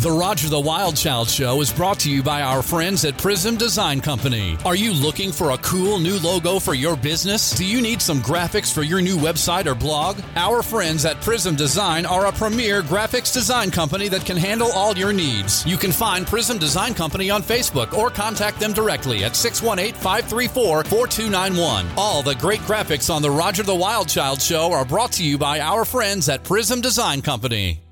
The Roger the Wild Child Show is brought to you by our friends at Prism Design Company. Are you looking for a cool new logo for your business? Do you need some graphics for your new website or blog? Our friends at Prism Design are a premier graphics design company that can handle all your needs. You can find Prism Design Company on Facebook or contact them directly at 618 534 4291. All the great graphics on the Roger the Wild Child Show are brought to you by our friends at Prism Design Company.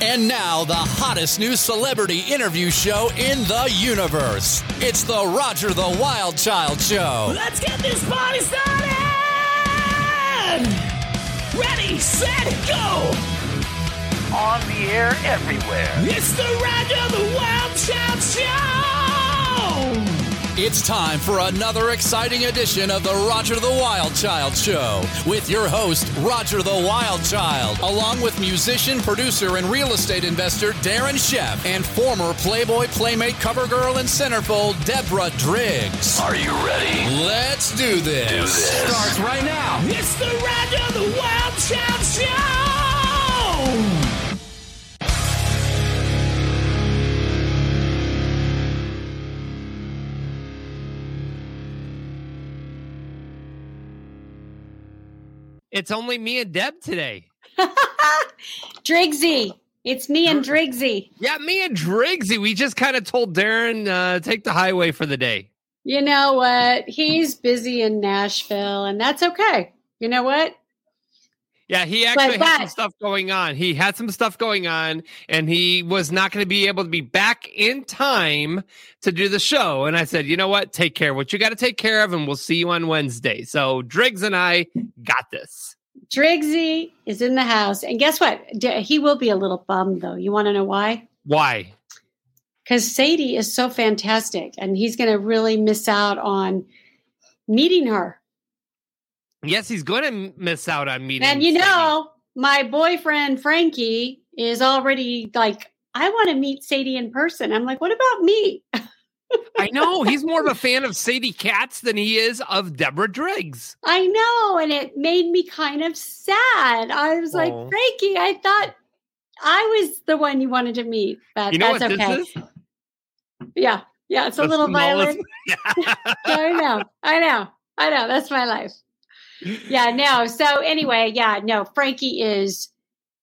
And now, the hottest new celebrity interview show in the universe. It's the Roger the Wild Child Show. Let's get this party started! Ready, set, go! On the air everywhere. It's the Roger the Wild Child Show! It's time for another exciting edition of the Roger the Wild Child Show with your host, Roger the Wild Child, along with musician, producer, and real estate investor Darren Sheff and former Playboy Playmate cover girl and centerfold Deborah Driggs. Are you ready? Let's do this. Do this. Starts right now. It's the Roger the Wild Child Show! It's only me and Deb today. Driggsy. It's me and Driggsy. Yeah, me and Driggsy. We just kind of told Darren uh, take the highway for the day. You know what? He's busy in Nashville, and that's okay. You know what? Yeah, he actually had some stuff going on. He had some stuff going on, and he was not going to be able to be back in time to do the show. And I said, you know what? Take care of what you got to take care of, and we'll see you on Wednesday. So Driggs and I got this. Driggsy is in the house, and guess what? He will be a little bummed, though. You want to know why? Why? Because Sadie is so fantastic, and he's going to really miss out on meeting her. Yes, he's going to miss out on meeting. And you know, my boyfriend Frankie is already like, I want to meet Sadie in person. I'm like, what about me? I know he's more of a fan of Sadie Katz than he is of Deborah Driggs. I know, and it made me kind of sad. I was like, Frankie, I thought I was the one you wanted to meet, but You know that's okay. Yeah, yeah, it's a little smallest- violent. I know, I know, I know. That's my life. Yeah, no. So anyway, yeah, no. Frankie is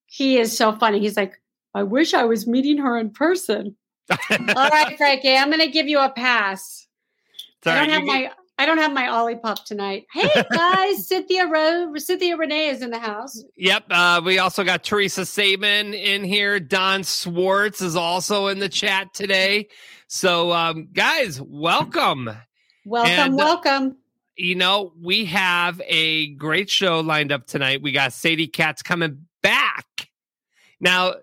he is so funny. He's like, I wish I was meeting her in person. All right, Frankie, I'm going to give you a pass. All I don't have my I don't have my Ollie pup tonight. Hey guys, Cynthia Ro- Cynthia Renee is in the house. Yep. Uh, we also got Teresa Saban in here. Don Swartz is also in the chat today. So, um, guys, welcome. Welcome, And, welcome. You know, we have a great show lined up tonight. We got Sadie Katz coming back. Now,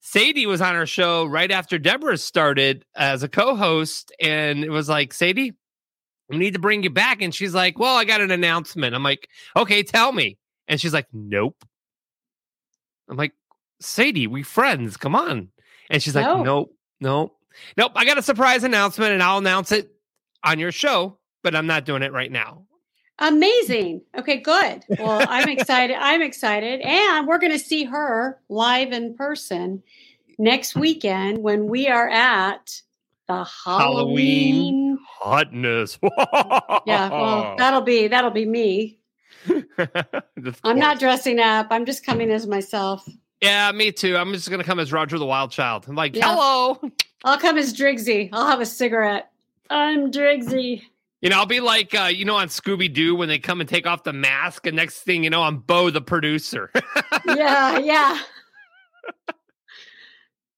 Sadie was on our show right after Deborah started as a co host, and it was like, Sadie, we need to bring you back. And she's like, Well, I got an announcement. I'm like, Okay, tell me. And she's like, Nope. I'm like, Sadie, we friends. Come on. And she's like, No. Nope, nope, nope. I got a surprise announcement, and I'll announce it on your show, but I'm not doing it right now. Amazing. Okay, good. Well, I'm excited. I'm excited. And we're going to see her live in person next mm. weekend when we are at the Halloween. Halloween. Hotness. Yeah, well, that'll be that'll be me. I'm not dressing up. I'm just coming as myself. Yeah, me too. I'm just gonna come as Roger the Wild Child. I'm like, Yeah. hello. I'll come as Driggsy. I'll have a cigarette. I'm Driggsy. You know, I'll be like, uh, you know, on Scooby Doo when they come and take off the mask, and next thing you know, I'm Bo the producer. Yeah, yeah.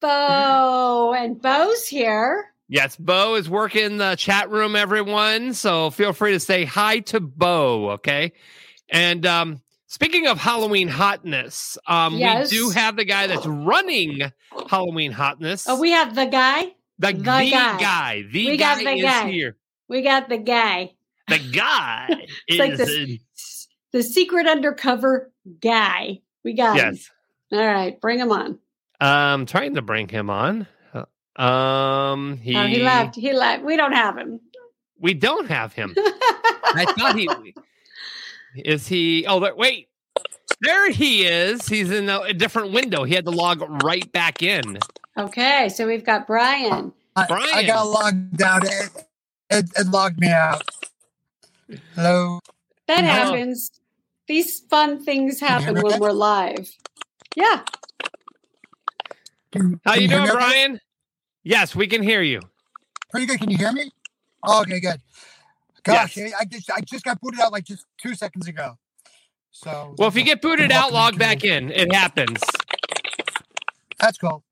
Bo and Bo's here. yes, Bo is working the chat room, everyone. So feel free to say hi to Bo, okay? And um, speaking of Halloween hotness, um, Yes. we do have the guy that's running Halloween hotness. Oh, we have the guy. the, the the guy. guy. The We guy the is guy. here. We got the guy. The guy is like this- in- The secret undercover guy. We got him. yes. All right, bring him on. I'm trying to bring him on. Uh, Um, he, Oh, he left. He left. We don't have him. We don't have him. I thought he is he. Oh, there- wait. There he is. He's in a, a different window. He had to log right back in. Okay, so we've got Brian. I, I got logged out. It, it, it logged me out. Hello. That Hello. happens. These fun things happen when okay? we're live. Yeah. Can, How can you hear doing, me? Brian? Yes, we can hear you. Pretty good. Can you hear me? Oh, okay, good. Gosh, Yes. I, I just I just got booted out like just two seconds ago. So Well, if you get booted out, log to- back in. It happens. That's cool.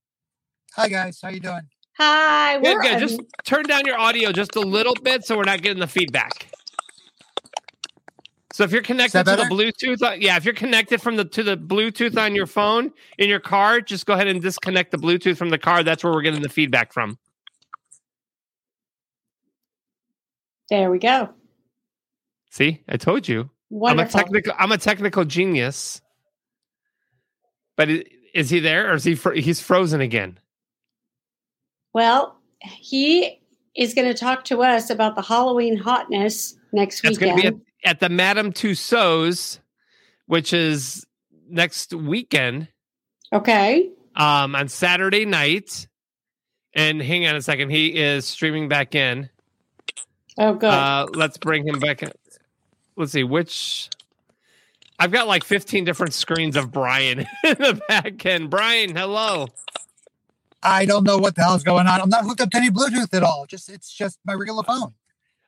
Hi guys, how you doing? Hi. Good, we're good. un- Just turn down your audio just a little bit so we're not getting the feedback. So if you're connected to the? Bluetooth, yeah, if you're connected from the to the Bluetooth on your phone in your car, just go ahead and disconnect the Bluetooth from the car. That's where we're getting the feedback from. there we go. See, I told you. Wonderful. I'm a technical. I'm a technical genius. But is he there, or is he? Fro- he's frozen again. Well, he is going to talk to us about the Halloween hotness next It's going to weekend. be at, at the Madame Tussauds, which is next weekend. okay. um, on Saturday night. And hang on a second, he is streaming back in. Oh, good. Uh, let's bring him back. in. Let's see which. I've got like 15 different screens of Brian in the back end. Brian, hello. I don't know what the hell's going on. I'm not hooked up to any Bluetooth at all. Just it's just my regular phone.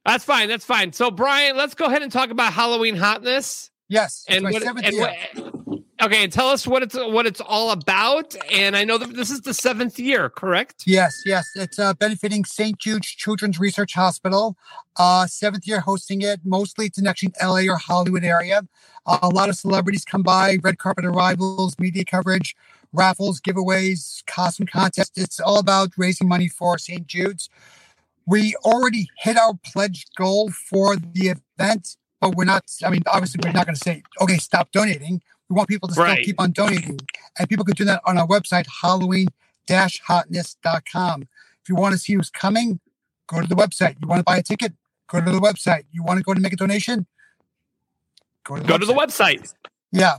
That's fine. That's fine. So, Brian, let's go ahead and talk about Halloween hotness. Yes, And my what, and what, okay, tell us what it's what it's all about. And I know that this is the seventh year, correct? Yes, yes. It's uh, benefiting St. Jude's Children's Research Hospital. Uh, seventh year hosting it. Mostly it's in actually LA or Hollywood area. Uh, a lot of celebrities come by, red carpet arrivals, media coverage, raffles, giveaways, costume contests. It's all about raising money for St. Jude's. We already hit our pledge goal for the event, but we're not, I mean, obviously, we're not going to say, okay, stop donating. We want people to still keep on donating. And people can do that on our website, Halloween hotness.com. If you want to see who's coming, go to the website. You want to buy a ticket, go to the website. You want to go to make a donation, go to the Go website. to the website. Yeah.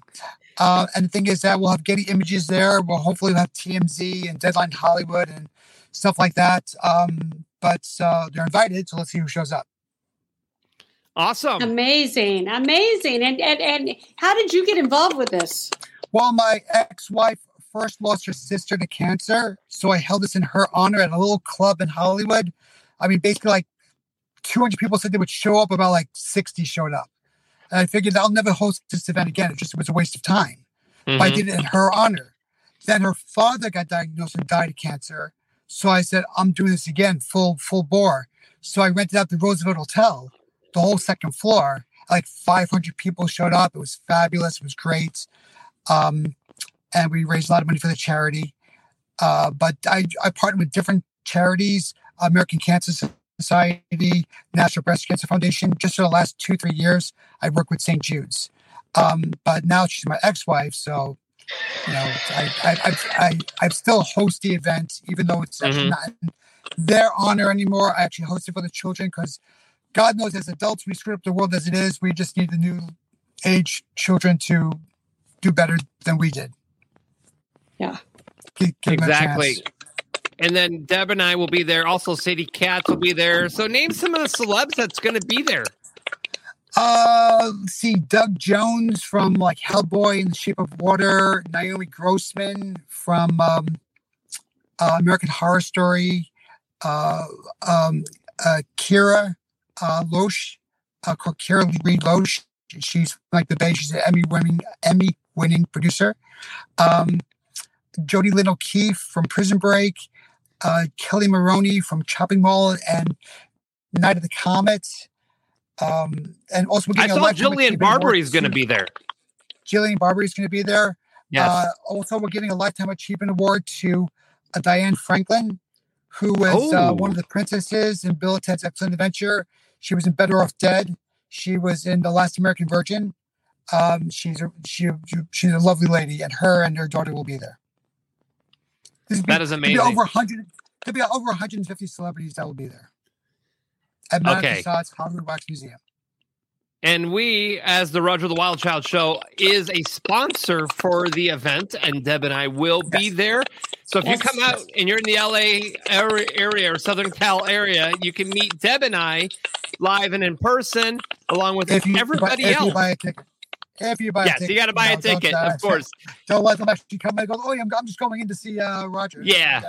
Uh, and the thing is that we'll have Getty images there. We'll hopefully have TMZ and Deadline Hollywood and stuff like that. Um, but uh, they're invited, so let's see who shows up. Awesome. Amazing. Amazing. And, and, and how did you get involved with this? Well, my ex-wife first lost her sister to cancer, so I held this in her honor at a little club in Hollywood. I mean, basically, like 200 people said they would show up. About like 60 showed up, and I figured I'll never host this event again. It just was a waste of time. But I did it in her honor. Then her father got diagnosed and died of cancer, so I said I'm doing this again, full full bore. So I rented out the Roosevelt Hotel, the whole second floor. Like 500 people showed up. It was fabulous. It was great. Um, and we raised a lot of money for the charity. Uh, but I, I partnered with different charities, American Cancer Society, National Breast Cancer Foundation. Just for the last two, three years, I worked with St. Jude's. Um, but now she's my ex-wife, so you know, I I, I, I, I still host the event, even though it's actually Mhm. not in their honor anymore. I actually host it for the children because God knows, as adults, we screwed up the world as it is. We just need the new age children to do better than we did. Yeah. Give- give Exactly. And then Deb and I will be there. Also, Sadie Katz will be there. So name some of the celebs that's going to be there. Uh, see, Doug Jones from like Hellboy in the Shape of Water, Naomi Grossman from um, uh, American Horror Story, uh, um, uh, Kira uh, Lorsch, uh, called Kira Reed Lorsch. She's like the best. She's an Emmy winning Emmy winning producer. Um, Jodie Lynn O'Keefe from Prison Break, uh, Kelly Maroney from Chopping Mall and Night of the Comet. Um, and also we're I thought Jillian Barberie is going to be there. Jillian Barberie is going to be there. Yes. Uh, also, we're giving a Lifetime Achievement Award to uh, Diane Franklin, who was uh, Oh. one of the princesses in Bill and Ted's Excellent Adventure. She was in Better Off Dead. She was in The Last American Virgin. Um, she's a she, she's a lovely lady, and her and her daughter will be there. This will be- That is there'll be amazing. over 100. There'll be over 150 celebrities that will be there at Madame Okay. Hollywood Wax Museum. And we, as the Roger the Wild Child Show, is a sponsor for the event, and Deb and I will be Yes. there. So if Yes. you come out and you're in the LA area, or Southern Cal area, you can meet Deb and I live and in person, along with If you, everybody if else. you buy a ticket. If you buy a yes, ticket. you got to buy a don't, ticket, uh, of course. Don't let them actually come and go, oh, yeah, I'm, I'm just going in to see uh, Roger. Yeah.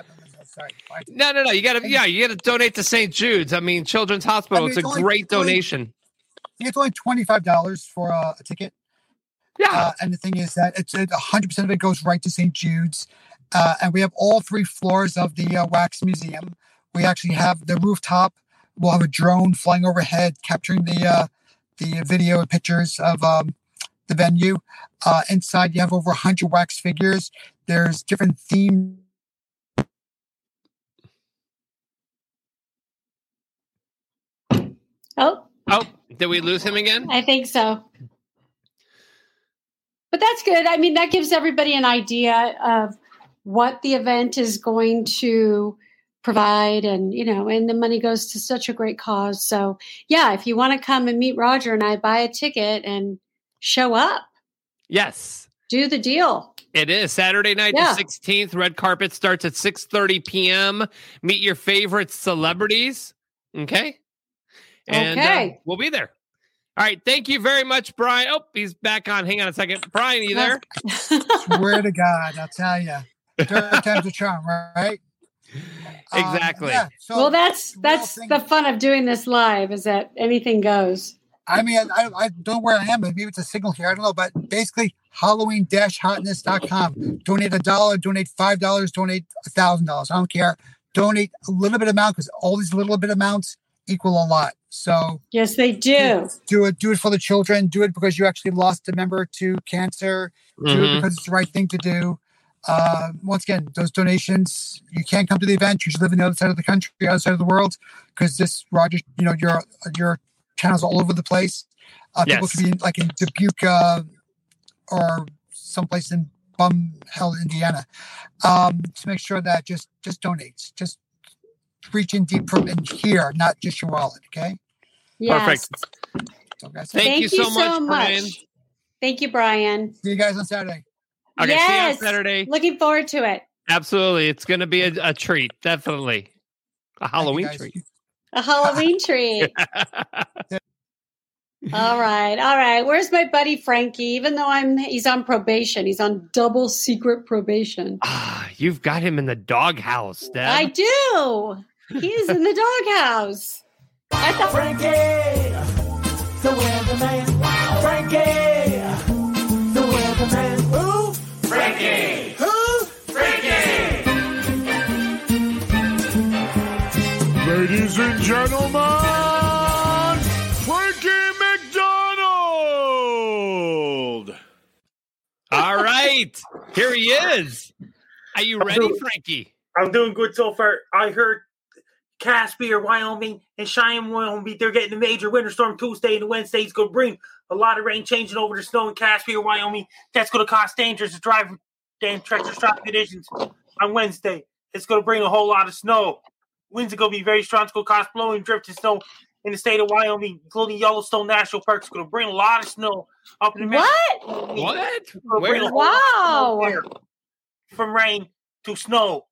Sorry. buy a ticket. No, no, no. You got to, yeah, you got to donate to St. Jude's. I mean, Children's Hospital. I mean, it's a only- great it's donation. Think it's only $25 for uh, a ticket. Yeah. Uh, and the thing is that it's it, 100% of it goes right to St. Jude's. Uh, and we have all three floors of the uh, Wax Museum. We actually have the rooftop. We'll have a drone flying overhead, capturing the uh, the video and pictures of um, the venue. Uh, inside, you have over 100 wax figures. There's different themes. Oh, oh, did we lose him again? I think so. But that's good. I mean, that gives everybody an idea of what the event is going to provide and you know and the money goes to such a great cause so yeah if you want to come and meet roger and i buy a ticket and show up Yes. do the deal It is Saturday night, Yeah. the 16th. Red carpet starts at 6:30 p.m. Meet your favorite celebrities. Okay. And uh, we'll be there. All right. Thank you very much, Brian. Oh, he's back on. Hang on a second. Brian, you there? Swear to God, I'll tell you. Third time's a charm, right? Um, Exactly. yeah, so well that's that's thing- the fun of doing this live is that anything goes I mean, I, I don't know where I am. but Maybe it's a signal here. I don't know. But basically, Halloween-hotness.com. Donate a dollar, donate five dollars, donate a thousand dollars. I don't care. Donate a little bit amount because all these little bit amounts equal a lot. So yes they do do it. Do it for the children. Do it because you actually lost a member to cancer. Do it Mhm. because it's the right thing to do. Uh, once again, those donations, you can't come to the event. You should live on the other side of the country, other side of the world, because this Roger, you know, your your channels all over the place. Uh, People Yes. could be in, like in Dubuque uh, or someplace in Bum Hell, Indiana. Um, to make sure that just just donates, just reach in deep from in here, not just your wallet. Okay. yes. Perfect. So guys, Thank you so much, Brian. thank you brian see you guys on Saturday. Okay. See you on Yes. Saturday. looking forward to it Absolutely. It's going to be a, a treat. Definitely. A Halloween treat. A halloween treat All right, all right. Where's my buddy Frankie? Even though I'm he's on probation, he's on double secret probation. ah, you've got him in the doghouse, Deb. I do. He's in the doghouse. I thought Frankie, the weatherman. Frankie, the weatherman. Who? Frankie. Gentlemen, Frankie MacDonald. All right. Here he is. Are you ready, doing- Frankie? I'm doing good so far. I heard Casper, Wyoming, and Cheyenne, Wyoming, they're getting a major winter storm Tuesday and Wednesday. It's going to bring a lot of rain changing over to snow in Casper, Wyoming. That's going to cause dangerous drive and treacherous driving conditions on Wednesday. It's going to bring a whole lot of snow. Winds are going to be very strong. It's going to cause blowing, drifting snow in the state of Wyoming, including Yellowstone National Park. It's going to bring a lot of snow up in the what? What? It's gonna bring Where? a whole lot of Wow. From rain to snow.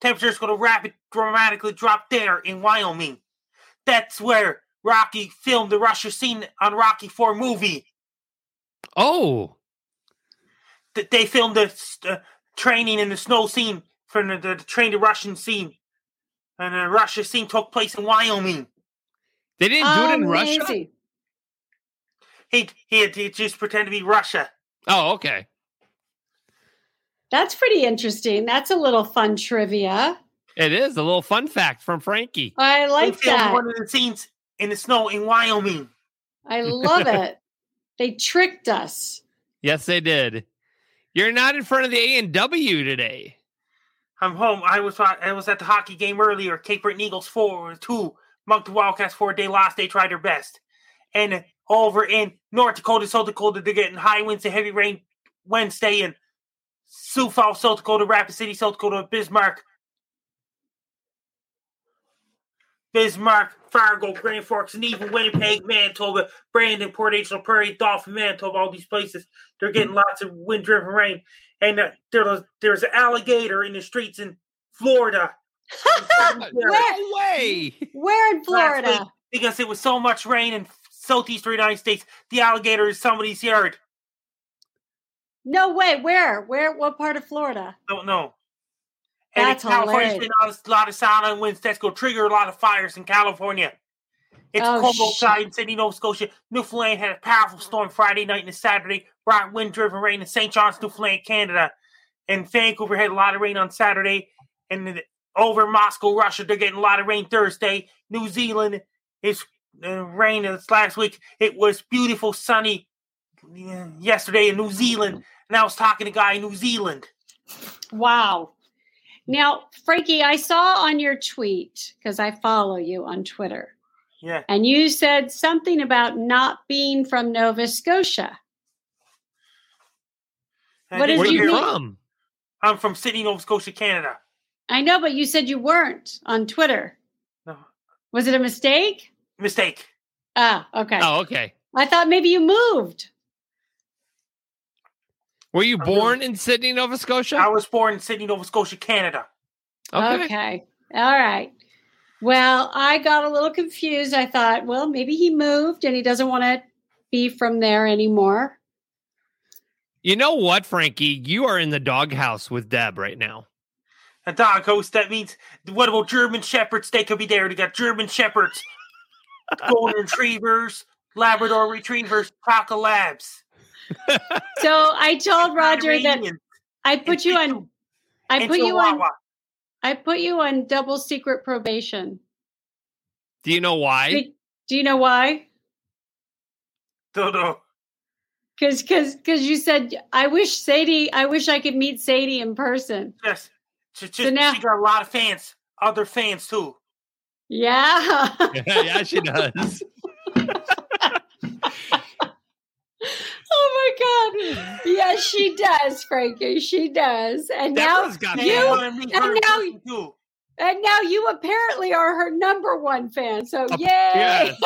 Temperature's going to rapid dramatically drop there in Wyoming. That's where Rocky filmed the Russia scene on Rocky 4 movie. Oh, That they filmed the uh, training in the snow scene from the, the, the train to Russian scene. And the Russia scene took place in Wyoming. they didn't do it in oh, Russia? Amazing. He, he, he just pretend to be Russia. Oh, okay. That's pretty interesting. That's a little fun trivia. It is a little fun fact from Frankie. I like they that. one of the scenes in the snow in Wyoming. I love it. They tricked us. Yes, they did. You're not in front of the A and W today. I'm home. I was I was at the hockey game earlier. Cape Breton Eagles four two, Moncton Wildcats four. They lost. They tried their best. And over in North Dakota, South Dakota, they're getting high winds and heavy rain Wednesday. And Sioux Falls, South Dakota, Rapid City, South Dakota, Bismarck. Bismarck, Fargo, Grand Forks, and even Winnipeg, Manitoba, Brandon, Port la Prairie, Dauphin, Manitoba, all these places. They're getting lots of wind driven rain. And uh, there's, there's an alligator in the streets in Florida. Where, No way. where in Florida? week, because it was so much rain in southeastern United States, the alligator is somebody's yard. No way. Where? Where? What part of Florida? Don't know. And That's in California, hilarious. been a lot of silent winds that's going to trigger a lot of fires in California. It's Oh, cold outside in Sydney, Nova Scotia. Newfoundland had a powerful storm Friday night and Saturday, brought wind-driven rain in St. John's, Newfoundland, Canada. And Vancouver had a lot of rain on Saturday. And over Moscow, Russia, they're getting a lot of rain Thursday. New Zealand is uh, rain this last week. It was beautiful, sunny yesterday in New Zealand. And I was talking to a guy in New Zealand. Wow. Now, Frankie, I saw on your tweet because I follow you on Twitter, Yeah. and you said something about not being from Nova Scotia. And What did did Where you you from? I'm from Sydney, Nova Scotia, Canada. I know, but you said you weren't on Twitter. No. Was it a mistake? Mistake. Ah, okay. Oh, okay. I thought maybe you moved. Were you born in Sydney, Nova Scotia? I was born in Sydney, Nova Scotia, Canada. Okay. Okay. All right. Well, I got a little confused. I thought, well, maybe he moved and he doesn't want to be from there anymore. You know what, Frankie? You are in the doghouse with Deb right now. A dog host, that means, what about German Shepherds? They could be there. They got German Shepherds, Golden Retrievers, Labrador Retrievers, Cocker Labs. So I told Roger that I put you on I put you on Chihuahua. I put you on double secret probation. Do you know why? Be- Do you know why? Don't know. Because because because you said I wish Sadie I wish I could meet Sadie in person. Yes. She, she, So now- she got a lot of fans, other fans too. Yeah. yeah, she does. oh my god. Yes, she does, Frankie. She does. And Deborah's now got you and now- and now you apparently are her number one fan. So Uh, yay. Yes.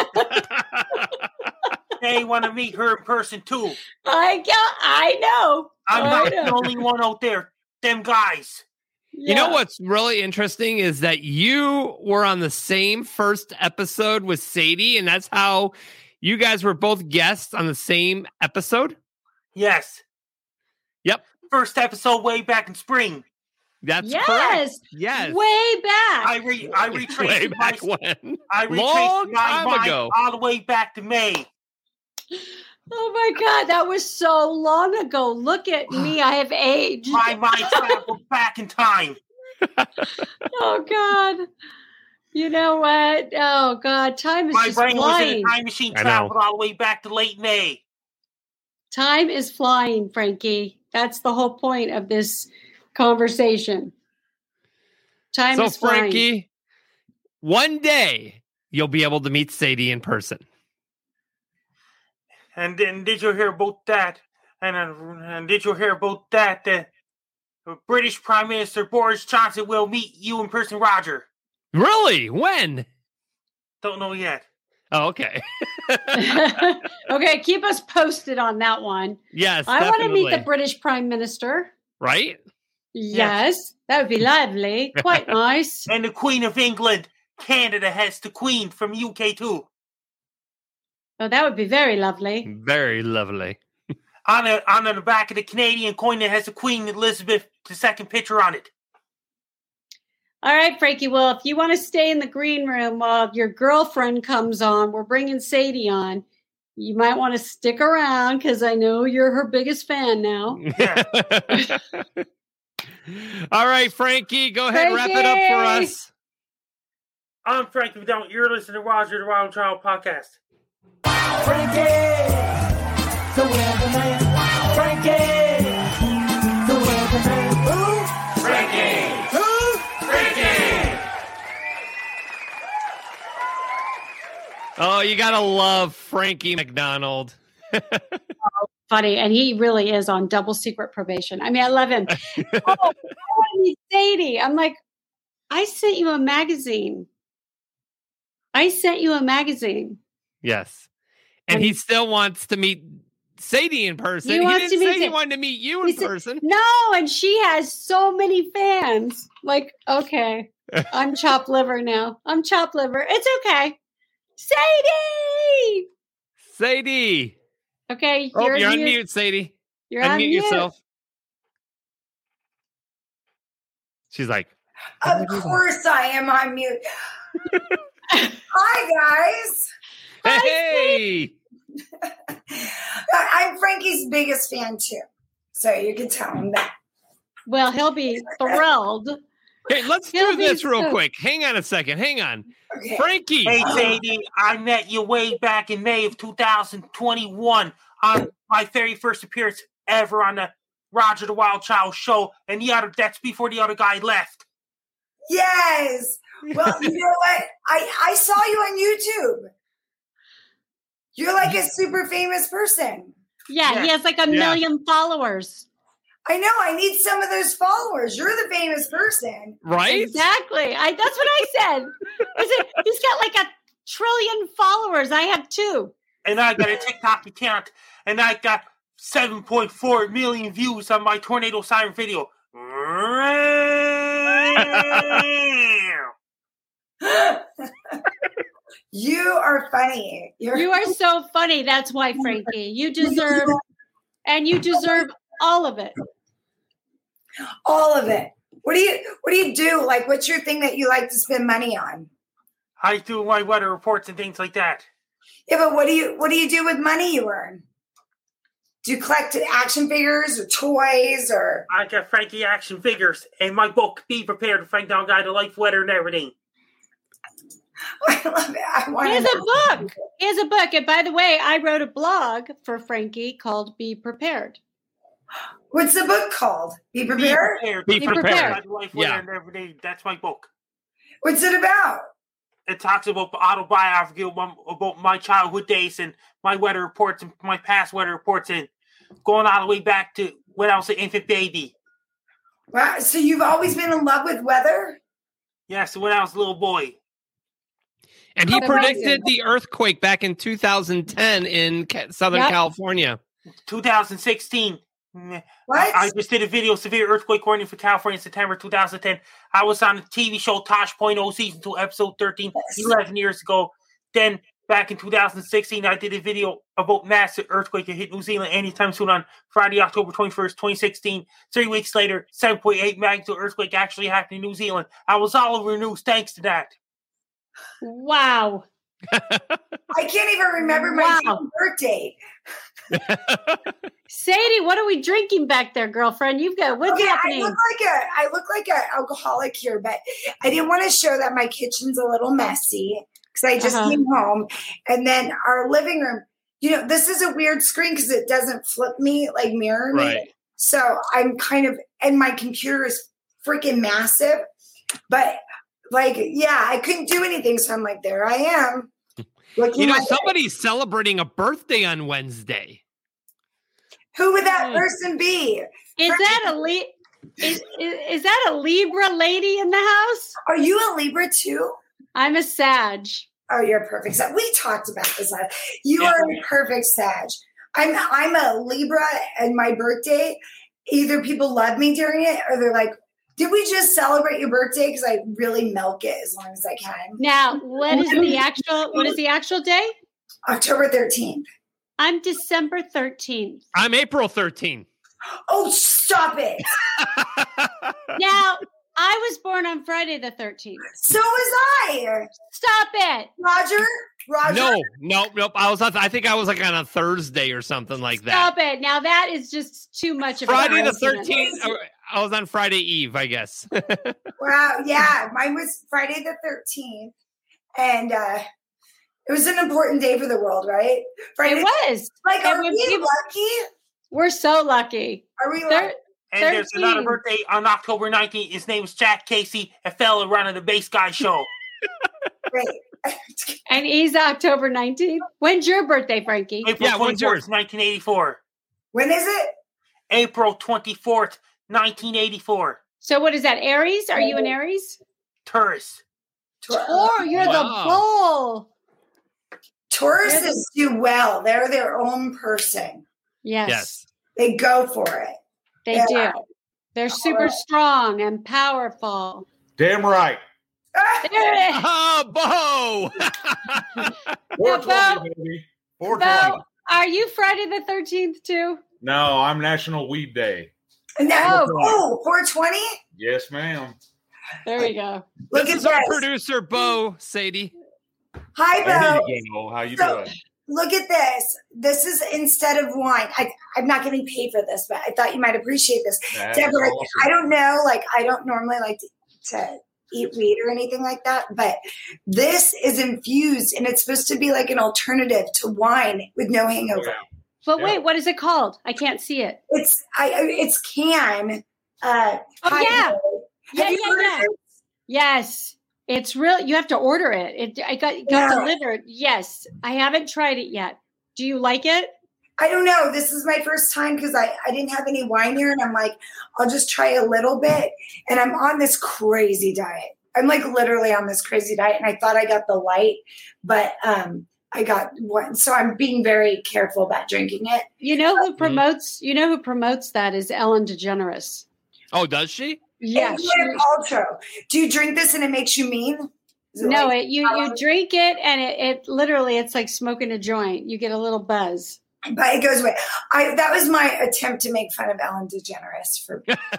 They want to meet her in person too. I got I know. I'm I not know. the only one out there. Them guys. You know what's really interesting is that you were on the same first episode with Sadie, and that's how you guys were both guests on the same episode. Yes. Yep. First episode way back in spring. That's correct. Yes. Yes. Way back. I re I retraced Way my back when. I retraced Long my time mind ago. all the way back to May. Oh my God, that was so long ago. Look at me. I have aged. My mind traveled back in time. Oh God. You know what? Oh God, time is My just brain was in a time machine I traveled all the way back to late May. Time is flying, Frankie. That's the whole point of this conversation. Time So, is flying. Frankie, one day you'll be able to meet Sadie in person. And then did you hear about that? And, uh, and did you hear about that? The British Prime Minister Boris Johnson will meet you in person, Roger. Really? When? Don't know yet. Oh, okay. okay, keep us posted on that one. yes. I want to meet the. British Prime Minister. right? Yes, that would be lovely. Quite nice. And the Queen of England, Canada has the Queen from UK too. Oh, that would be very lovely. Very lovely. On the on the back of the Canadian coin, it has the Queen Elizabeth II picture on it. All right, Frankie. Well, if you want to stay in the green room while your girlfriend comes on, we're bringing Sadie on. You might want to stick around because I know you're her biggest fan now. All right, Frankie, go ahead, wrap it up for us. I'm Frankie MacDonald. You're listening to Roger the Wild Child podcast. Frankie, the weatherman. Frankie, the weatherman. Oh, you gotta love Frankie MacDonald. Oh, funny, and he really is on double secret probation. I mean, I love him. oh, Sadie. I'm like, I sent you a magazine. I sent you a magazine. Yes. And he still wants to meet Sadie in person. He He, wants didn't to meet say he wanted to meet you in said- person. No, and she has so many fans. Like, okay, I'm chopped liver now. I'm chopped liver. It's okay. Sadie. Sadie. Okay, Oh, you're, you're, on mute. mute, Sadie. You're Unmute on mute. yourself. She's like, Of course I am on mute. Hi guys. hey. I'm Frankie's biggest fan too. So you can tell him that. Well, he'll be thrilled. Hey, let's He'll do be this real so- quick. Hang on a second. Hang on. Okay. Frankie. Hey, Sadie, I met you way back in May of 2021 on my very first appearance ever on the Roger the Wild Child show, and the other that's before the other guy left. Yes. Well, you know what? I, I saw you on YouTube. You're like a super famous person. Yeah, he has like a Yeah. million followers. I know. I need some of those followers. You're the famous person. right? Exactly. I that's what I said. I said he's got like a trillion followers. I have two. And I got a TikTok account, and I got 7.4 million views on my tornado siren video. you are funny. You're, You are so funny. That's why, Frankie. You deserve and you deserve all of it. All of it. What do you What do you do? Like, what's your thing that you like to spend money on? I do my weather reports and things like that. Yeah, but what do you What do you do with money you earn? Do you collect action figures or toys or? I got Frankie action figures and my book, Be Prepared to Frank Down Guide to Life, Weather, and Everything. I love it. I want He has a book. He has a book. And by the way, I wrote a blog for Frankie called Be Prepared. What's the book called? Be Be prepared. prepared. Be prepared. Frank Down Guide to Life, Weather, Yeah. and Everything. That's my book. What's it about? It talks about the autobiography about about my childhood days and my weather reports and my past weather reports and going all the way back to when I was an infant baby. Wow. So you've always been in love with weather? Yes, when I was a little boy. And he predicted the earthquake back in 2010 in Southern Yep. California. 2016. What? I just did a video, severe earthquake warning for California in September 2010. I was on the TV show Tosh Point oh season 2, episode 13, Yes. 11 years ago. Then back in 2016, I did a video about massive earthquake that hit New Zealand anytime soon on Friday, October 21st, 2016. Three weeks later, 7.8 magnitude earthquake actually happened in New Zealand. I was all over the news thanks to that. Wow. I can't even remember my Wow. birth date. Sadie, what are we drinking back there, girlfriend? You've got what's Okay, I look like a I look like an alcoholic here, but I didn't want to show that my kitchen's a little messy because I just Uh-huh. came home, and then our living room. You know, this is a weird screen because it doesn't flip me like mirror me. Right. So I'm kind of, and my computer is freaking massive, but like, yeah, I couldn't do anything. So I'm like, there I am. Looking You know, like somebody's celebrating a birthday on Wednesday. who would that Hmm. person be? is that a li- is, is, is that a Libra lady in the house? Are you a Libra too? I'm a Sag. Oh, you're a perfect Sag. We talked about this. You Yeah. are a perfect Sag. I'm I'm a Libra, and my birthday. Either people love me during it, or they're like, "Did we just celebrate your birthday?" Because I really milk it as long as I can. Now, what is the actual what is the actual day? October thirteenth. I'm December 13th. I'm April thirteenth. Oh, stop it! Now, I was born on Friday the 13th. So was I, Stop it. Roger. Roger. No, no, nope. I was. on- I think I was like on a Thursday or something like that. Stop it. Now that is just too much of a Friday the 13th. I was on Friday Eve, I guess. Wow. Yeah, mine was Friday the thirteenth, and uh it was an important day for the world, right? Friday. It was. Like, And are when we people- lucky? We're so lucky. Are we Thir- lucky? And there's another birthday on October 19th. His name is Jack Casey, a fellow running the Base Guy show. Great. And he's October 19th. When's your birthday, Frankie? April Yeah, when's 24th, yours? 1984. When is it? April 24th, 1984. So what is that? Aries? Are you an Aries? Taurus. Tor, oh, you're Wow. the bull. Tauruses do well. They're their own person. Yes, Yes. They go for it. they Yeah. do. They're super strong and powerful. Damn right. There it is. Oh, Bo! 420, baby. 420. Bo, are you Friday the 13th too? No, I'm National Weed Day. And now, Oh. oh, 420? Yes, ma'am. There we go. Look this at is our producer, Bo Sadie. Hi, Bo. you go. How you So- doing? Look at this. This is instead of wine. I, I'm not getting paid for this, but I thought you might appreciate this. That's Deborah, awesome. I don't know. Like, I don't normally like to, to eat weed or anything like that, but this is infused and it's supposed to be like an alternative to wine with no hangover. But Yeah. wait, what is it called? I can't see it. It's I I- it's can. Uh, Oh, yeah. Yeah, yeah, yeah. it? Yes. It's real. You have to order it. It I got it got Yeah. delivered. Yes. I haven't tried it yet. Do you like it? I don't know. This is my first time because I, I didn't have any wine here, and I'm like, I'll just try a little bit. And I'm on this crazy diet. I'm like literally on this crazy diet, and I thought I got the light, but um, I got one. So I'm being very careful about drinking it. You know Mm-hmm. who promotes you know who promotes that is Ellen DeGeneres. Oh, does she? Yeah. And she- Paltrow. Do you drink this and it makes you mean? It no, like- it you you drink it and it, it literally it's like smoking a joint. You get a little buzz. but it goes away. I that was my attempt to make fun of Ellen DeGeneres for.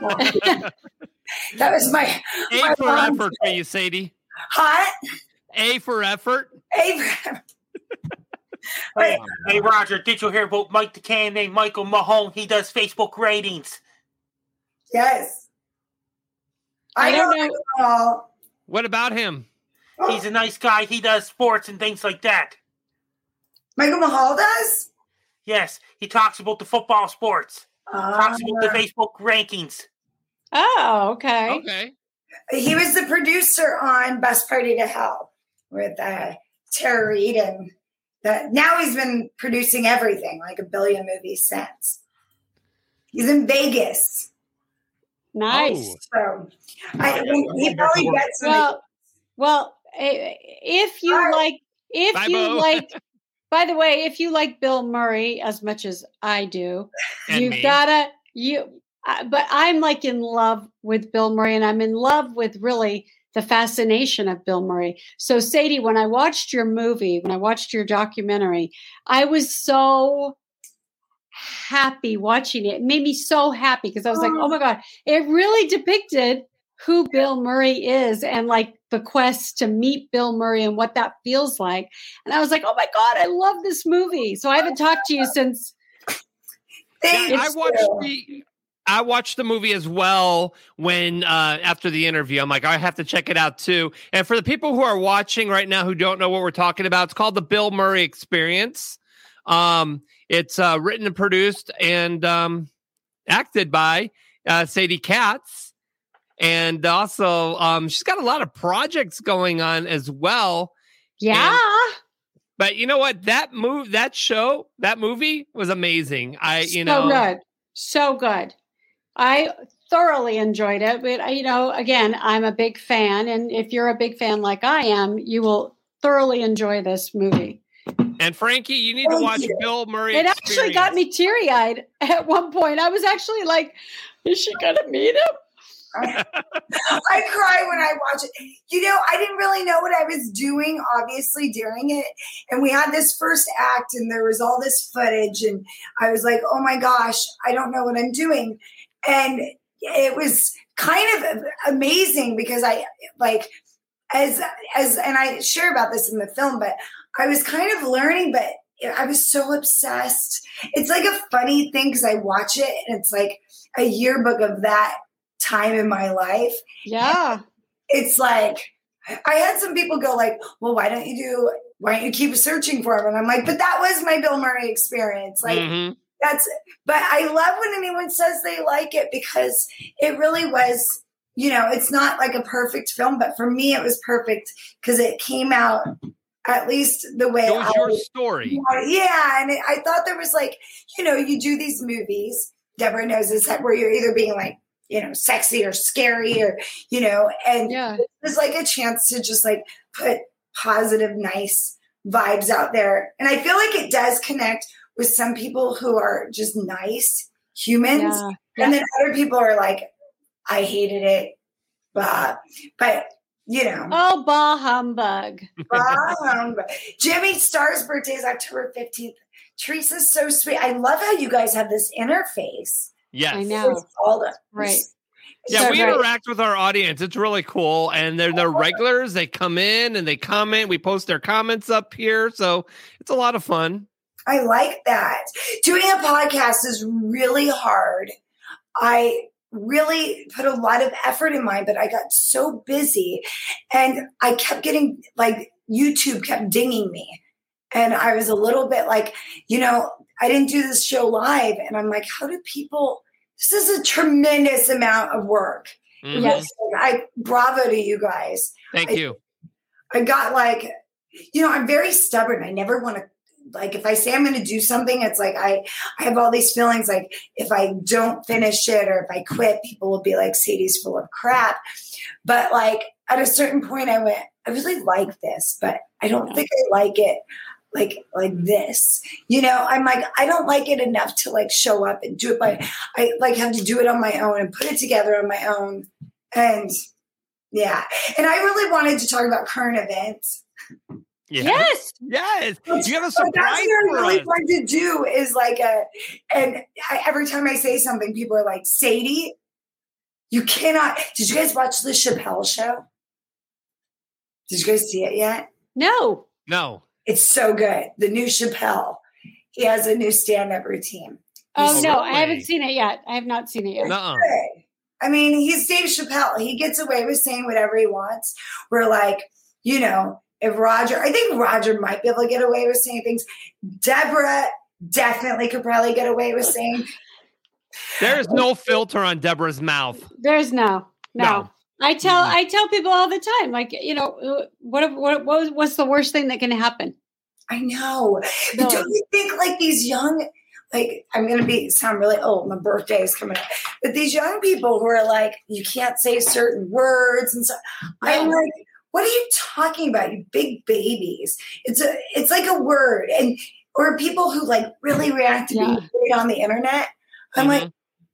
that was my A for my effort for you, Sadie. hot. A for effort. Abraham. Hey, hey, Roger, did you hear about Mike the can named Michael Mahone? He does Facebook ratings. Yes. I don't know. know. What about him? He's a nice guy. He does sports and things like that. Michael Mahal does. Yes, he talks about the football sports. Talks about the Uh, Facebook rankings. Oh, okay. Okay. he was the producer on Best Party to Hell with uh, Tara Reid, and that now he's been producing everything, like a billion movies since. He's in Vegas, Nice. Oh. so I, he probably gets. Well, well, eh, if you Bye. like, if Bye, you Bo. like, by the way, if you like Bill Murray as much as I do, And you've me. gotta you. Uh, but I'm like in love with Bill Murray, and I'm in love with really the fascination of Bill Murray. So, Sadie, when I watched your movie, when I watched your documentary, I was so happy watching it. It made me so happy because I was like, oh. oh my God, it really depicted who Bill Murray is and like the quest to meet Bill Murray and what that feels like. And I was like, oh my God, I love this movie. So I haven't talked to you since. Thank I watched the I watched the movie as well when uh after the interview. I'm like, I have to check it out too. And for the people who are watching right now who don't know what we're talking about, it's called the Bill Murray Experience. Um, it's uh, written and produced and um, acted by uh, Sadie Katz. And also, um, she's got a lot of projects going on as well. Yeah. But you know what? That move, that show, that movie was amazing. I, you so know, good. So good. I thoroughly enjoyed it. But, you know, again, I'm a big fan. And if you're a big fan like I am, you will thoroughly enjoy this movie. And Frankie, you need to watch you. Bill Murray. It actually got me teary eyed at one point. I was actually like, is she going to meet him? I cry when I watch it. You know, I didn't really know what I was doing, obviously, during it. And we had this first act, and there was all this footage, and I was like, oh my gosh, I don't know what I'm doing. And it was kind of amazing because I, like, as, as, and I share about this in the film, but I was kind of learning, but I was so obsessed. It's like a funny thing because I watch it, and it's like a yearbook of that time in my life Yeah. it's like I had some people go like, "Well, why don't you do? Why don't you keep searching for him?" And I'm like, "But that was my Bill Murray experience. Like Mhm. That's." But I love when anyone says they like it because it really was. You know, it's not like a perfect film, but for me, it was perfect because it came out at least the way It was I your story. yeah, and it, I thought there was like, you know, you do these movies. Deborah knows this where you're either being like you know, sexy or scary or, you know, and Yeah. it was like a chance to just like put positive, nice vibes out there. And I feel like it does connect with some people who are just nice humans. Yeah. And then other people are like, I hated it. but But, you know, Oh, bah humbug. um, Jimmy Star's birthday is October 15th. Teresa's so sweet. I love how you guys have this interface. Yes. I know. All the Right. Yeah, So we great. interact with our audience. It's really cool. And they're they're regulars. They come in and they comment. We post their comments up here. So it's a lot of fun. I like that. Doing a podcast is really hard. I really put a lot of effort in mine, but I got so busy and I kept getting like YouTube kept dinging me. And I was a little bit like, you know, I didn't do this show live. And I'm like, how do people? This is a tremendous amount of work. Mhm. Yes. I bravo to you guys. Thank I- you. I got like, you know, I'm very stubborn. I never want to like if I say I'm going to do something, it's like I I have all these feelings like if I don't finish it or if I quit, people will be like Sadie's full of crap. But like at a certain point, I went, I really like this, but I don't think I like it like like this. You know, I'm like I don't like it enough to like show up and do it. But I like have to do it on my own and put it together on my own. And yeah, and I really wanted to talk about current events. Yeah. Yes. Yes. You have a So that's surprise what I'm for really us. trying to do is like a, and I, every time I say something, people are like, Sadie, you cannot. Did you guys watch the Chappelle show? Did you guys see it yet? No. No. It's so good. The new Chappelle. He has a new stand-up routine. Oh, Oh, no. I haven't seen it yet. I have not seen it yet. Nuh-uh. I mean, he's Dave Chappelle. He gets away with saying whatever he wants. We're like, you know, if Roger, I think Roger might be able to get away with saying things. Deborah definitely could probably get away with saying There is no filter on Deborah's mouth. There's no. No. No. I tell Mhm. I tell people all the time, like you know, what if- what what what's the worst thing that can happen? I know. But don't you think like these young, like I'm gonna be sound really old, my birthday is coming up. But these young people who are like, you can't say certain words and so I'm like, what are you talking about? You big babies. It's a it's like a word. And or people who like really react to being Yeah. big on the internet. I'm like, mm-hmm.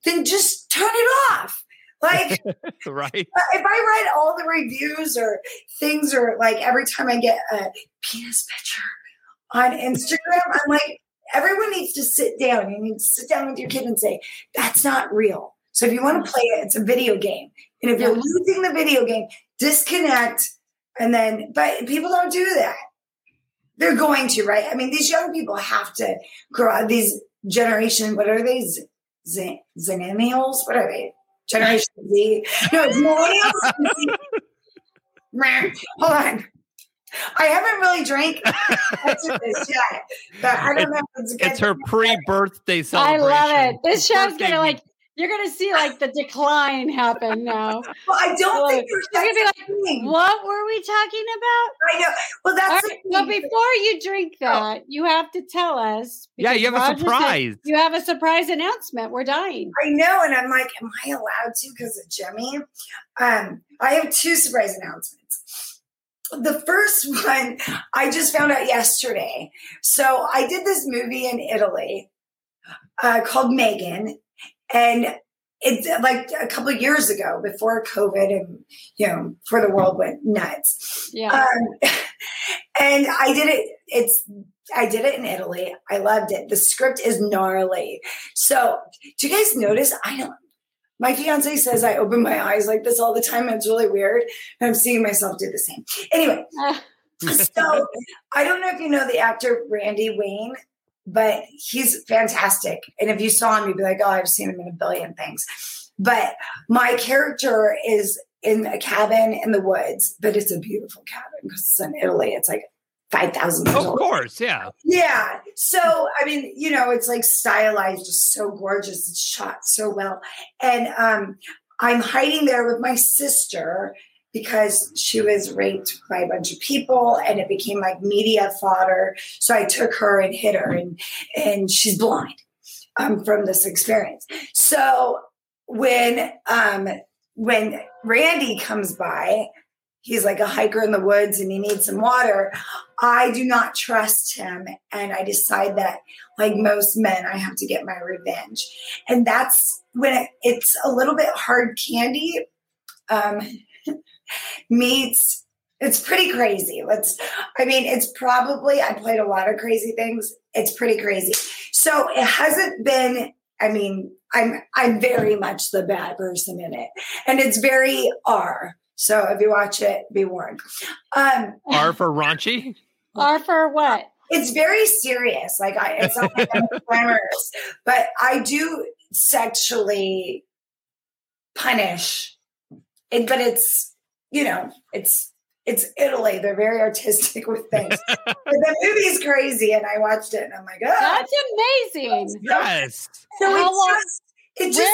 then just turn it off. Like right. if I write all the reviews or things or like every time I get a penis picture on Instagram, I'm like, everyone needs to sit down. You need to sit down with your kid and say, that's not real. So if you want to mm. play it, it's a video game. And if you're losing the video game, disconnect. And then, but people don't do that. They're going to, right? I mean, these young people have to grow up. These generation, what are they? Z- Z- Zennials? What are they? Generation Z? No, it's millennials. Hold on. I haven't really drank this yet, but I don't know if it's. It's her pre-birthday celebration. I love it. This show's Birthday gonna like you're gonna see like the decline happen now. Well, I don't think You're you're gonna be like, thing. what were we talking about? I know. Well, that's right, the but before you drink that, you have to tell us. Yeah, you have a Roger said surprise. You have a surprise announcement. We're dying. I know, and I'm like, am I allowed to because of Jimmy? Um, I have two surprise announcements. The first one I just found out yesterday. So I did this movie in Italy uh, called Megan, and it's like a couple of years ago before COVID and you know before the world went nuts. Yeah. Um, and I did it. It's I did it in Italy. I loved it. The script is gnarly. So, do you guys notice? I don't. My fiance says I open my eyes like this all the time. It's really weird. I'm seeing myself do the same. Anyway, so I don't know if you know the actor Randy Wayne, but he's fantastic. And if you saw him, you'd be like, oh, I've seen him in a billion things. But my character is in a cabin in the woods, but it's a beautiful cabin because it's in Italy. It's like 5,000 years Of old. course, yeah. Yeah. So, I mean, you know, it's like stylized, just so gorgeous. It's shot so well. And um, I'm hiding there with my sister because she was raped by a bunch of people and it became like media fodder. So I took her and hit her and and she's blind um, from this experience. So when um when Randy comes by, he's like a hiker in the woods and he needs some water. I do not trust him. And I decide that, like most men, I have to get my revenge. And that's when it, it's a little bit hard candy um, meets. It's pretty crazy. Let's, I mean, it's probably, I played a lot of crazy things. It's pretty crazy. So it hasn't been, I mean, I'm, I'm very much the bad person in it. And it's very R. So if you watch it, be warned. Um, R for raunchy. R for what? it's very serious. Like I, it's not like I'm glamorous, but I do sexually punish. It, but it's you know, it's it's Italy. They're very artistic with things. but the is crazy, and I watched it, and I'm like, oh, That's amazing. Yes. so How it's long- just it just Where-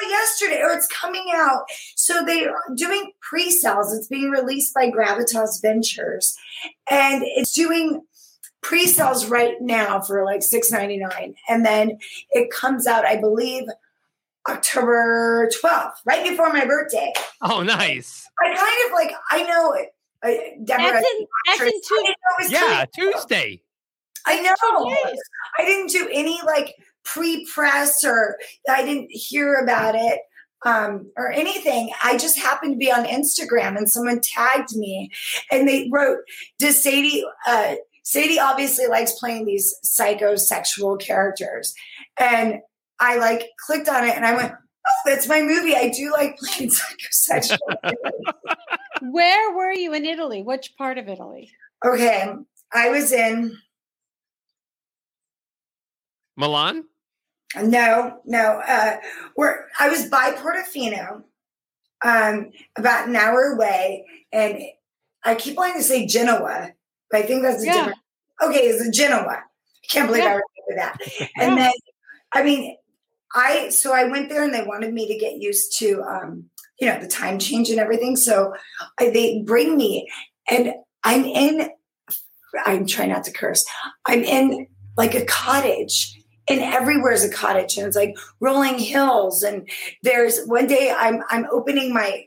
came out yesterday, or it's coming out. So they're doing pre-sales. It's being released by Gravitas Ventures, and it's doing pre-sales right now for like six ninety nine, and then it comes out, I believe, October twelfth, right before my birthday. Oh, nice. I kind of like I know it. Uh, Deborah, That's in, that's in I two. didn't know it was Yeah. Tuesday. I know. Two. I didn't do any like pre-press or I didn't hear about it um, or anything. I just happened to be on Instagram and someone tagged me and they wrote, "Does Sadie?" Uh, Sadie obviously likes playing these psychosexual characters, and I like clicked on it and I went. Oh, that's my movie. I do like playing psychosexual. Where were you in Italy? Which part of Italy? okay, I was in Milan. No, no. Uh, where I was by Portofino, um, about an hour away, and I keep wanting to say Genoa, but I think that's a Yeah. different. Okay, it's a Genoa. I can't believe I remember that. And then, I mean, I so I went there, and they wanted me to get used to, um, you know, the time change and everything. So I, they bring me, and I'm in. I'm trying not to curse. I'm in like a cottage and everywhere is a cottage and it's like rolling hills and there's one day i'm i'm opening my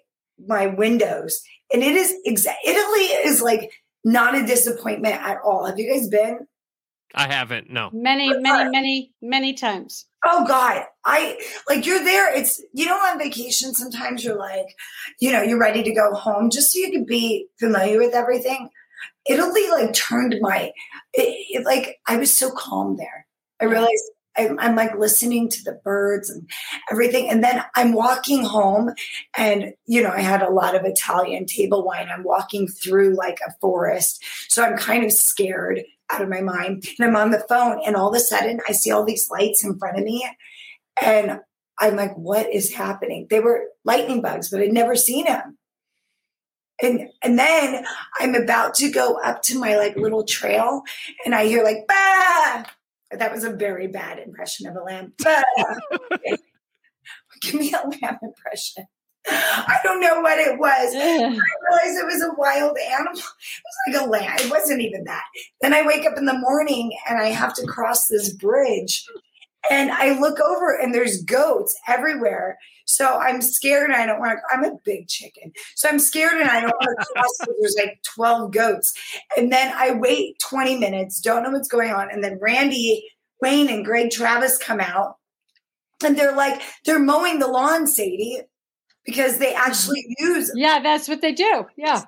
my windows and it is exa- italy is like not a disappointment at all have you guys been I haven't. No. Many, many, many, many times. Oh god. I like you're there. It's you know on vacation sometimes you're like you know you're ready to go home just so you can be familiar with everything. Italy like turned my it, it, like i was so calm there. I realized I'm, like listening to the birds and everything. And then i'm walking home and you know i had a lot of italian table wine. I'm walking through like a forest. So i'm kind of scared out of my mind. And i'm on the phone and all of a sudden i see all these lights in front of me and i'm like what is happening? They were lightning bugs but i'd never seen them and and then i'm about to go up to my like little trail and i hear like bah that was a very bad impression of a lamb bah. Uh, give me a lamb impression i don't know what it was. I realized it was a wild animal. It was like a lamb. It wasn't even that. Then I wake up in the morning and I have to cross this bridge. And I look over and there's goats everywhere. So I'm scared and I don't want to. I'm a big chicken. So I'm scared and I don't want to cross there's like 12 goats. And then I wait 20 minutes, don't know what's going on. And then Randy Wayne and Greg Travis come out and they're like, they're mowing the lawn, Sadie, because they actually use Yeah, that's what they do. Yeah.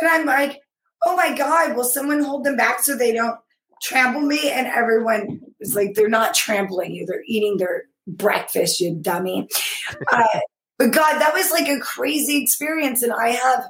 and I'm like, oh my God, will someone hold them back so they don't trample me? And everyone is like, they're not trampling you, they're eating their breakfast, you dummy. Uh, but God, that was like a crazy experience. And I have,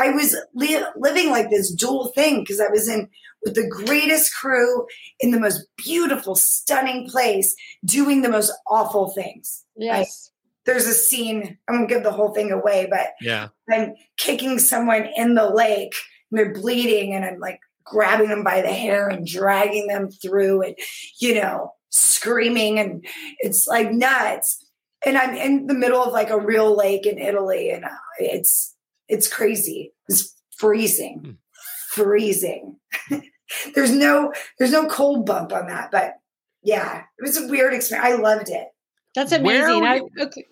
I was li- living like this dual thing because I was in with the greatest crew in the most beautiful, stunning place, doing the most awful things. Yes. There's a scene, I won't give the whole thing away, but Yeah. I'm kicking someone in the lake and they're bleeding and I'm like grabbing them by the hair and dragging them through and you know screaming and it's like nuts. And I'm in the middle of like a real lake in Italy and uh, it's it's crazy. It's freezing. Freezing. There's no there's no cold bump on that but yeah it was a weird experience I loved it. That's Where amazing. were I, okay.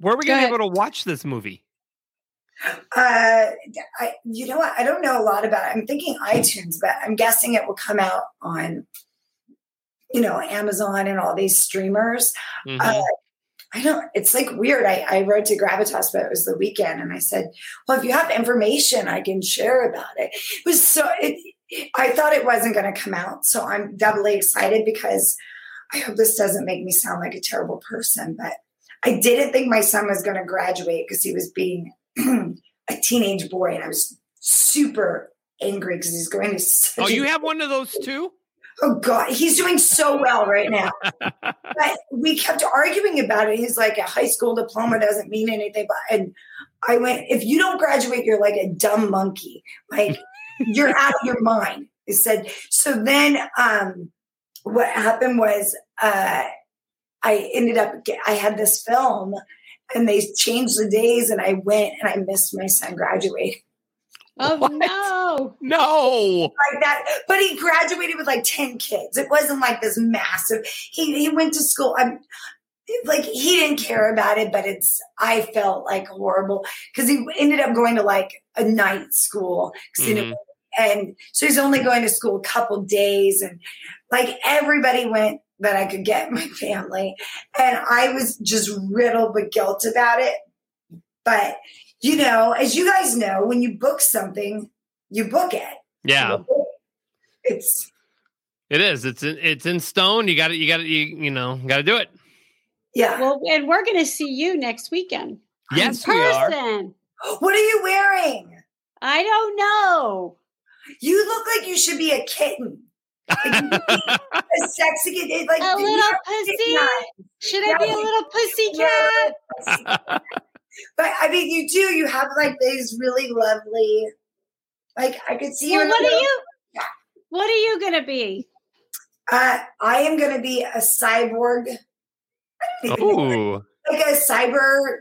Where are we gonna be able to watch this movie? Uh, I, you know what? I don't know a lot about it. I'm thinking iTunes, but I'm guessing it will come out on, you know, Amazon and all these streamers. Mhm. Uh, I don't, it's like weird. I, I wrote to Gravitas, but it was the weekend. And I said, well, if you have information, I can share about it. It was so, it, I thought it wasn't going to come out. So I'm doubly excited because I hope this doesn't make me sound like a terrible person, but I didn't think my son was going to graduate because he was being a teenage boy. And I was super angry because he's going to. such oh, a- you have one of those too? Oh God, he's doing so well right now. but we kept arguing about it. He's like, a high school diploma doesn't mean anything. But and I went, if you don't graduate, you're like a dumb monkey. Like you're out of your mind. He said. So then, um, what happened was, uh, I ended up. I had this film, and they changed the days, and I went, and I missed my son graduating Oh What? no. No. like that. But he graduated with like 10 kids. It wasn't like this massive. He he went to school. I'm like he didn't care about it, but it's I felt like horrible because he ended up going to like a night school. he mm-hmm. didn't- and so he's only going to school a couple days and like everybody went that I could get my family. And I was just riddled with guilt about it. But you know, as you guys know, when you book something, you book it. Yeah, It's it is. It's in, it's in stone. You got to You got to You, you know. Got to do it. yeah. Well, and we're going to see you next weekend. Yes, in we are. person. What are you wearing? I don't know. You look like you should be a kitten. Like, you could be a sexy kitten. Like A little pussy. Should I be a little pussy cat? But I mean, you do. You have like these really lovely. Like I could see you. Well, in what a are little- you? What are you going to be? Uh, I am going to be a cyborg. I don't even know, Oh, like a cyber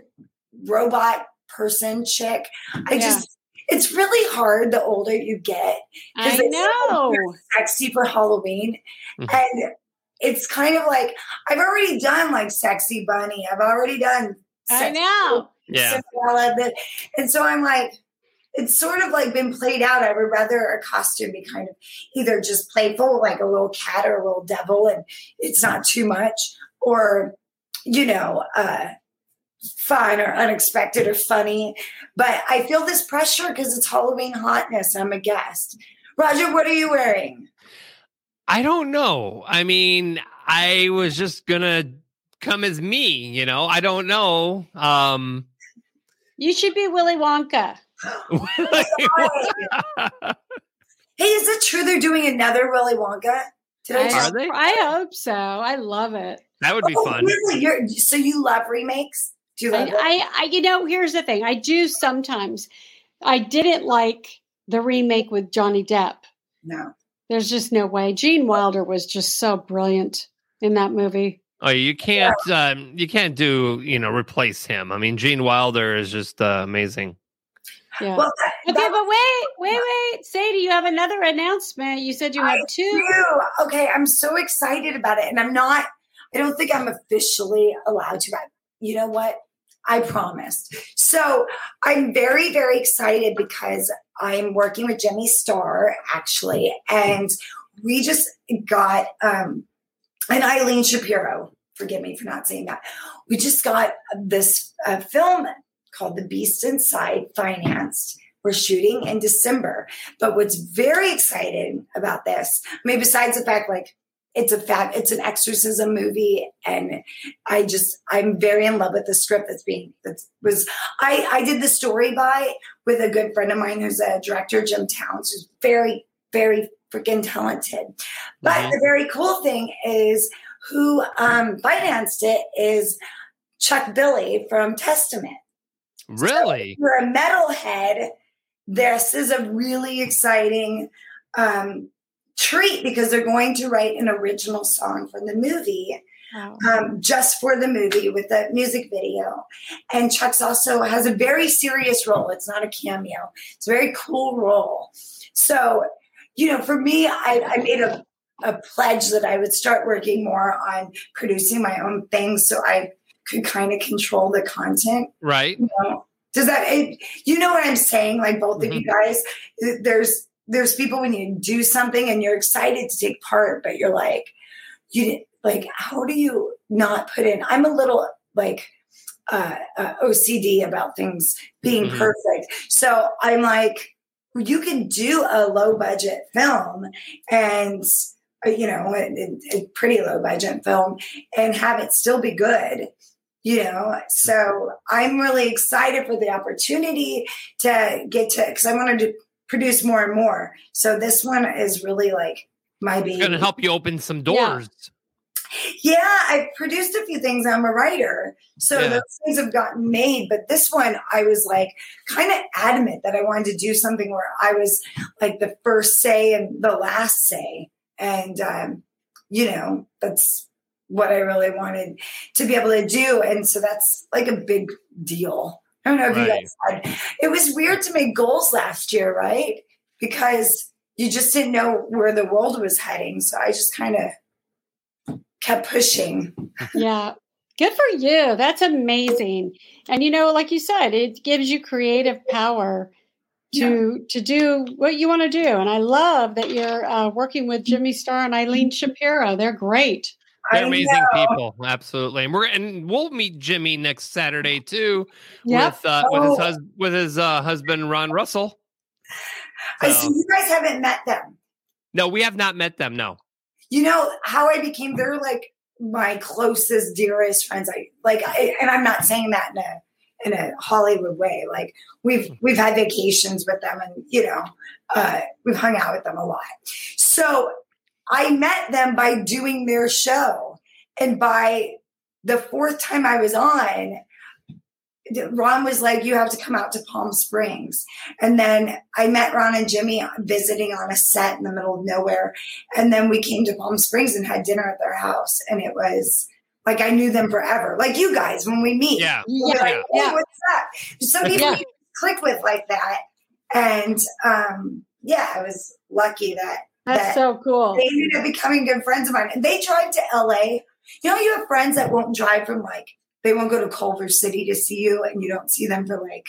robot person chick. I Yeah. just. It's really hard the older you get I know. you're sexy for Halloween. Mhm. And it's kind of like I've already done like sexy bunny. I've already done I know. yeah. Cinderella. but- And so I'm like, it's sort of like been played out. I would rather a costume be kind of either just playful, like a little cat or a little devil, and it's not too much, or you know, uh fun or unexpected or funny. But I feel this pressure because it's Halloween hotness. I'm a guest. Roger, what are you wearing? I don't know. I mean, I was just gonna come as me. You know, I don't know. Um, You should be Willy Wonka. Hey, is it true they're doing another Willy Wonka? Did I I, just Are they? I hope so. I love it. that would be Oh, fun. Really? You're, so you love remakes? Do you love I. I, I, you know, here's the thing. I do sometimes. I didn't like the remake with Johnny Depp. No. There's just no way. Gene Wilder was just so brilliant in that movie. Oh, you can't. Um, you can't do. You know, replace him. I mean, Gene Wilder is just uh, amazing. Yeah. Well, that, okay, that- but wait, wait, wait. Sadie, you have another announcement. You said you I have two. do. Okay, I'm so excited about it. And I'm not, I don't think I'm officially allowed to. I- You know what? I promised. So I'm very, very excited because I'm working with Jimmy Star actually. And we just got um and Eileen Shapiro. Forgive me for not saying that. We just got this uh, film called The Beast Inside financed. We're shooting in December. But what's very exciting about this, I mean, besides the fact like it's a fab, it's an exorcism movie, and I just I'm very in love with the script that's being that was I I did the story by with a good friend of mine who's a director, Jim Towns, who's very very freaking talented. But Mhm. the very cool thing is who um, financed it is Chuck Billy from Testament Really? if you're a metalhead, this is a really exciting um, treat because they're going to write an original song from the movie Wow. um, just for the movie with the music video. And Chuck's also has a very serious role. It's not a cameo. It's a very cool role. So, you know, for me, I, I made a, a pledge that I would start working more on producing my own things. So I could kind of control the content. Right. You know? Does that it, you know what I'm saying? Like both of you Mm-hmm. guys, there's there's people when you do something and you're excited to take part, but you're like, you didn't like how do you not put in? I'm a little like uh, uh, OCD about things being Mhm. perfect, so I'm like, you can do a low budget film and uh, you know a, a pretty low budget film and have it still be good you know so i'm really excited for the opportunity to get to because i wanted to produce more and more. So this one is really like my baby It's going to help you open some Yeah. doors. yeah i produced a few things. I'm a writer. So Yeah. those things have gotten made but this one i was like kind of adamant that i wanted to do something where i was like the first say and the last say. And um, you know that's what i really wanted to be able to do. And so that's like a big deal i don't know if you Right. guys had it was weird to make goals last year right because you just didn't know where the world was heading so i just kind of kept pushing Yeah. Good for you. That's amazing. And you know, like you said, it gives you creative power to to do what you want to do. And I love that you're uh, working with Jimmy Star and Eileen Shapiro. They're great. They're I amazing know. people, absolutely. And we're and we'll meet Jimmy next Saturday too Yep. with uh, with his Oh. hus- with his uh, husband Ron Russell. I see you guys haven't met them. No, we have not met them. No. You know how I became they're like my closest, dearest friends. I like I, and I'm not saying that in a in a Hollywood way. Like we've we've had vacations with them and you know, uh we've hung out with them a lot. So I met them by doing their show. And by the fourth time I was on, Ron was like, You have to come out to Palm Springs. And then I met Ron and Jimmy visiting on a set in the middle of nowhere. And then we came to Palm Springs and had dinner at their house. And it was like I knew them forever. Like you guys, when we meet. Yeah. Yeah. like, hey, Yeah. what's up? Some people Yeah. you click with like that. And um, yeah, I was lucky that That's that so cool. they ended up becoming good friends of mine. And they drive to LA. You know, you have friends that won't drive from like, they won't go to Culver City to see you and you don't see them for like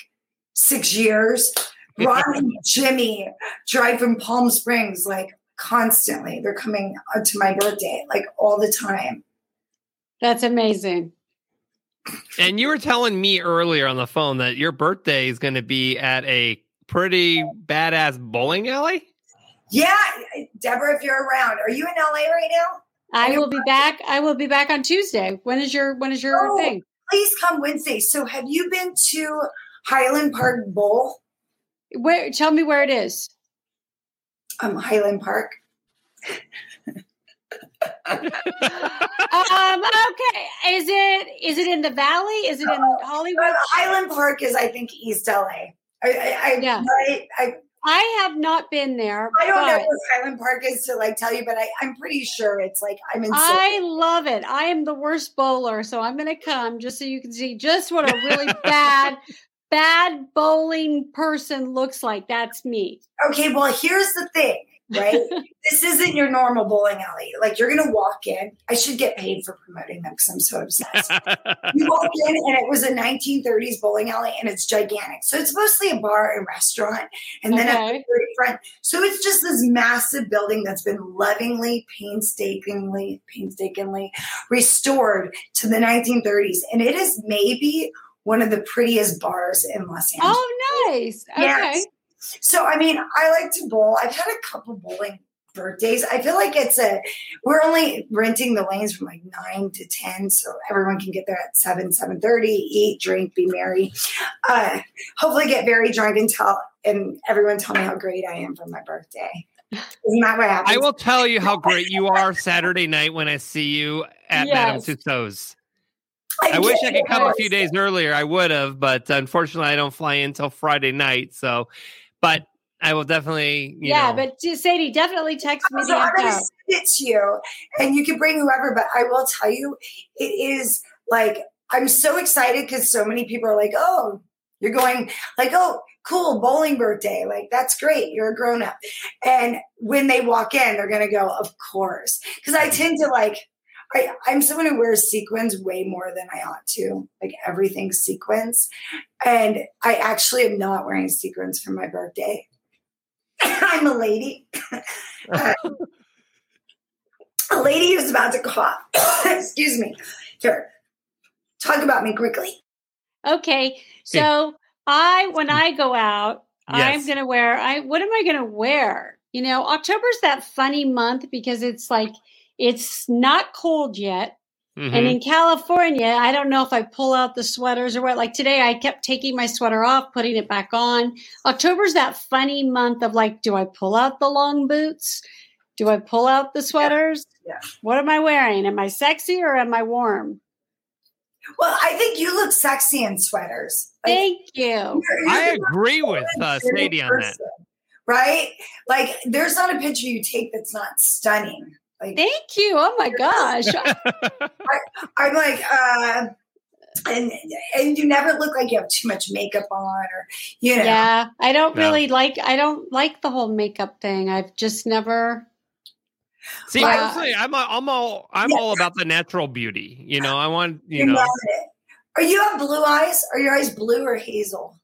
six years. Ron and Jimmy drive from Palm Springs like constantly. They're coming uh, to my birthday like all the time. That's amazing. And you were telling me earlier on the phone that your birthday is going to be at a pretty badass bowling alley. Yeah, Deborah, if you're around, are you in LA right now? I will be back. I will be back on Tuesday. When is your when is your Oh. thing? Please come Wednesday. So, have you been to Highland Park Bowl? Where tell me where it is. Um, Highland Park. Um okay. Is it is it in the valley? Is it in Hollywood? Uh, Highland Park is, I think, East LA. I, I, I, Yeah. I, I, I have not been there. I don't know what Highland Park is to like tell you, but I, I'm pretty sure it's like I'm in. I love it. I am the worst bowler, so I'm going to come just so you can see just what a really bad, bad bowling person looks like. That's me. okay, well, here's the thing, right? this isn't your normal bowling alley. Like you're gonna walk in. I should get paid for promoting them because I'm so obsessed. you walk in and it was a 1930s bowling alley and it's gigantic. So it's mostly a bar and restaurant. And then Okay. very front. So it's just this massive building that's been lovingly, painstakingly, painstakingly restored to the 1930s. And it is maybe one of the prettiest bars in Los Angeles. Oh, nice. Okay. Yes. So I mean, I like to bowl. I've had a couple bowling birthdays. I feel like it's a we're only renting the lanes from like nine to ten, so everyone can get there at seven, seven thirty, eat, drink, be merry. Uh, hopefully, get very drunk and tell and everyone tell me how great I am for my birthday. Isn't that what happens? I will tell you how great you are Saturday night when I see you at Madame Tussauds. I wish I could come a few days earlier. I would have, but unfortunately, I don't fly in until Friday night. So, but I will definitely, you yeah, know, but Sadie, definitely text me So I'm going to info. send it to you, and you can bring whoever. But I will tell you, it is like I'm so excited because so many people are like, "Oh, you're going like, oh, cool, bowling birthday, like that's great. You're a grown up." And when they walk in, they're going to go, "Of course," because I tend to like. I, I'm someone who wears sequins way more than I ought to. Like everything's sequins. And I actually am not wearing sequins for my birthday. I'm a lady. Uh, a lady who's about to cough. Excuse me. Here, talk about me quickly. Okay. So I when I go out, I'm gonna wear I what am I gonna wear? You know, October's that funny month because it's like it's not cold yet. And Mhm. in California, I don't know if I pull out the sweaters or what. Like today, I kept taking my sweater off, putting it back on. October's that funny month of like, do I pull out the long boots? Do I pull out the sweaters? Yeah. What am I wearing? Am I sexy or am I warm? Well, I think you look sexy in sweaters. Like, Thank you. you're- you're I agree with uh, most Sadie on that. Right? Like, there's not a picture you take that's not stunning. Like, Thank you. Oh my gosh. I'm like, uh, and and you never look like you have too much makeup on, or you know. Yeah, I don't No. really like I don't like the whole makeup thing. I've just never See, Well- personally, I'm a, I'm all I'm Yeah. all about the natural beauty. You know, I want you You know. nailed it. Are you have blue eyes? Are your eyes blue or hazel?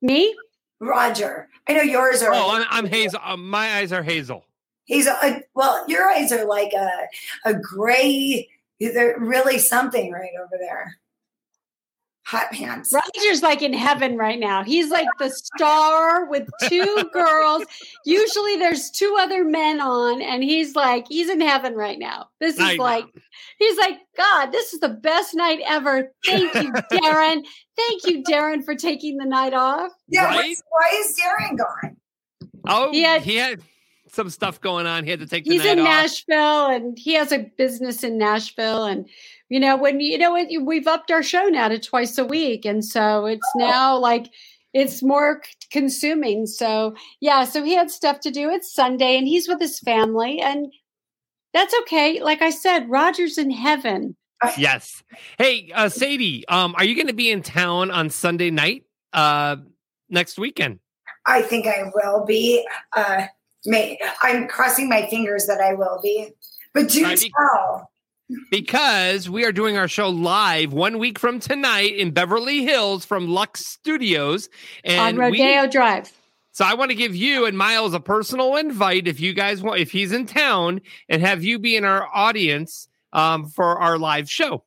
me. Roger, I know yours are. Oh, I'm, I'm hazel. Uh, my eyes are hazel. Hazel. Uh, well, your eyes are like a a gray. They're really something right over there. Hot pants. Roger's like in heaven right now. He's like the star with two girls. Usually there's two other men on, and he's like, he's in heaven right now. This I is know. like, he's like, God, this is the best night ever. Thank you, Darren. Thank you, Darren, for taking the night off. Yeah. Right? Why is Darren gone? Oh, He had- he had some stuff going on. He had to take the He's night in off. Nashville, and he has a business in Nashville, and you know when you know what we've upped our show now to twice a week, and so it's now like it's more consuming. So yeah, so he had stuff to do. It's Sunday, and he's with his family, and that's okay. Like I said, Roger's in heaven. Yes. Hey, uh, Sadie, um, are you going to be in town on Sunday night uh, next weekend? I think I will be. Uh, may, I'm crossing my fingers that I will be. But do I think- tell. Because we are doing our show live one week from tonight in Beverly Hills from Lux Studios, on and we, Rodeo Drive. so I want to give you and Miles a personal invite if you guys want, if he's in town, and have you be in our audience um, for our live show.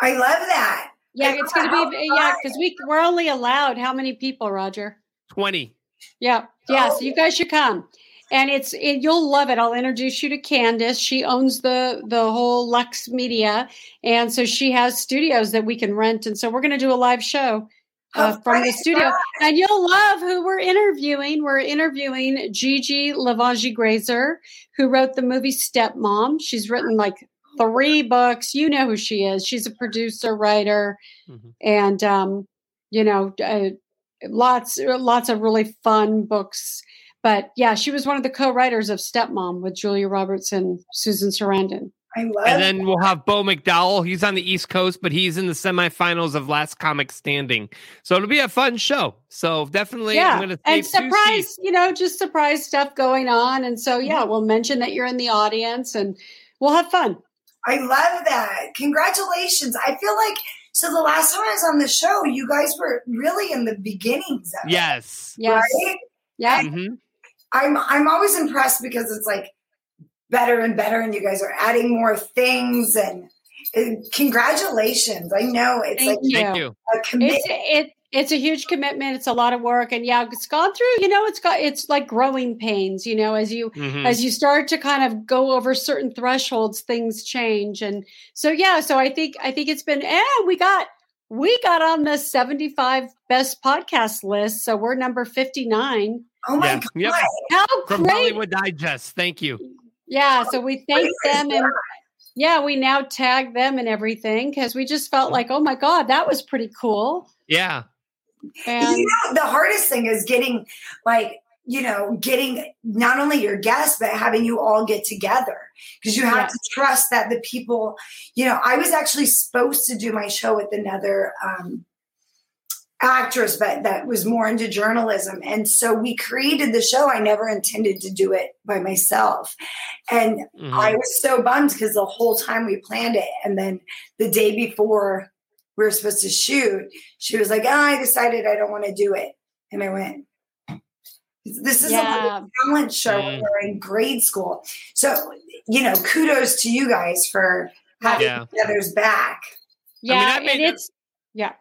I love that. Yeah, Hey, it's going to be yeah because we we're only allowed how many people, Roger? Twenty. Yeah, yeah. Oh. So you guys should come, and it's it, you'll love it. I'll introduce you to Candace. She owns the the whole Lux Media, and so she has studios that we can rent. And so we're going to do a live show uh, from the studio, that? and you'll love who we're interviewing. We're interviewing Gigi Levangie Grazer, who wrote the movie Stepmom. She's written like three books. You know who she is. She's a producer, writer, Mhm. and um, you know, uh, lots lots of really fun books. But yeah, she was one of the co-writers of Stepmom with Julia Roberts and Susan Sarandon. I love And then we'll have Bo McDowell. He's on the East Coast, but he's in the semifinals of Last Comic Standing. So it'll be a fun show. So definitely, I'm yeah, going to and surprise, you know, just surprise stuff going on. And so yeah, mm-hmm. we'll mention that you're in the audience, and we'll have fun. I love that. Congratulations. I feel like so the last time I was on the show, you guys were really in the beginnings of Yes. it. Yes, Right? yeah. Mhm. I'm I'm always impressed because it's like better and better and you guys are adding more things and, and congratulations. I know it's Thank like you. Thank you. a commitment. It's it it's a huge commitment. It's a lot of work, and yeah, it's gone through. You know, it's got it's like growing pains. You know, as you Mhm. as you start to kind of go over certain thresholds things change and so yeah so i think i think it's been and we got we got on the 75 best podcast list so we're number 59 Oh my Yeah. god. Yep. how From great Hollywood Digest. Thank you. yeah so we thank Praise them and yeah we now tag them and everything because we just felt like oh my god that was pretty cool Yeah. And you know, the hardest thing is getting like you know getting not only your guests but having you all get together because you have Yeah. to trust that the people you know i was actually supposed to do my show with another um actress, but that was more into journalism. And so we created the show. I never intended to do it by myself. And Mhm. I was so bummed because the whole time we planned it. And then the day before we were supposed to shoot, she was like, oh, I decided I don't want to do it. And I went, this is Yeah. a talent show when Mm. we're in grade school. So, you know, kudos to you guys for having Yeah. the others back. Yeah, I and made a- it's yeah.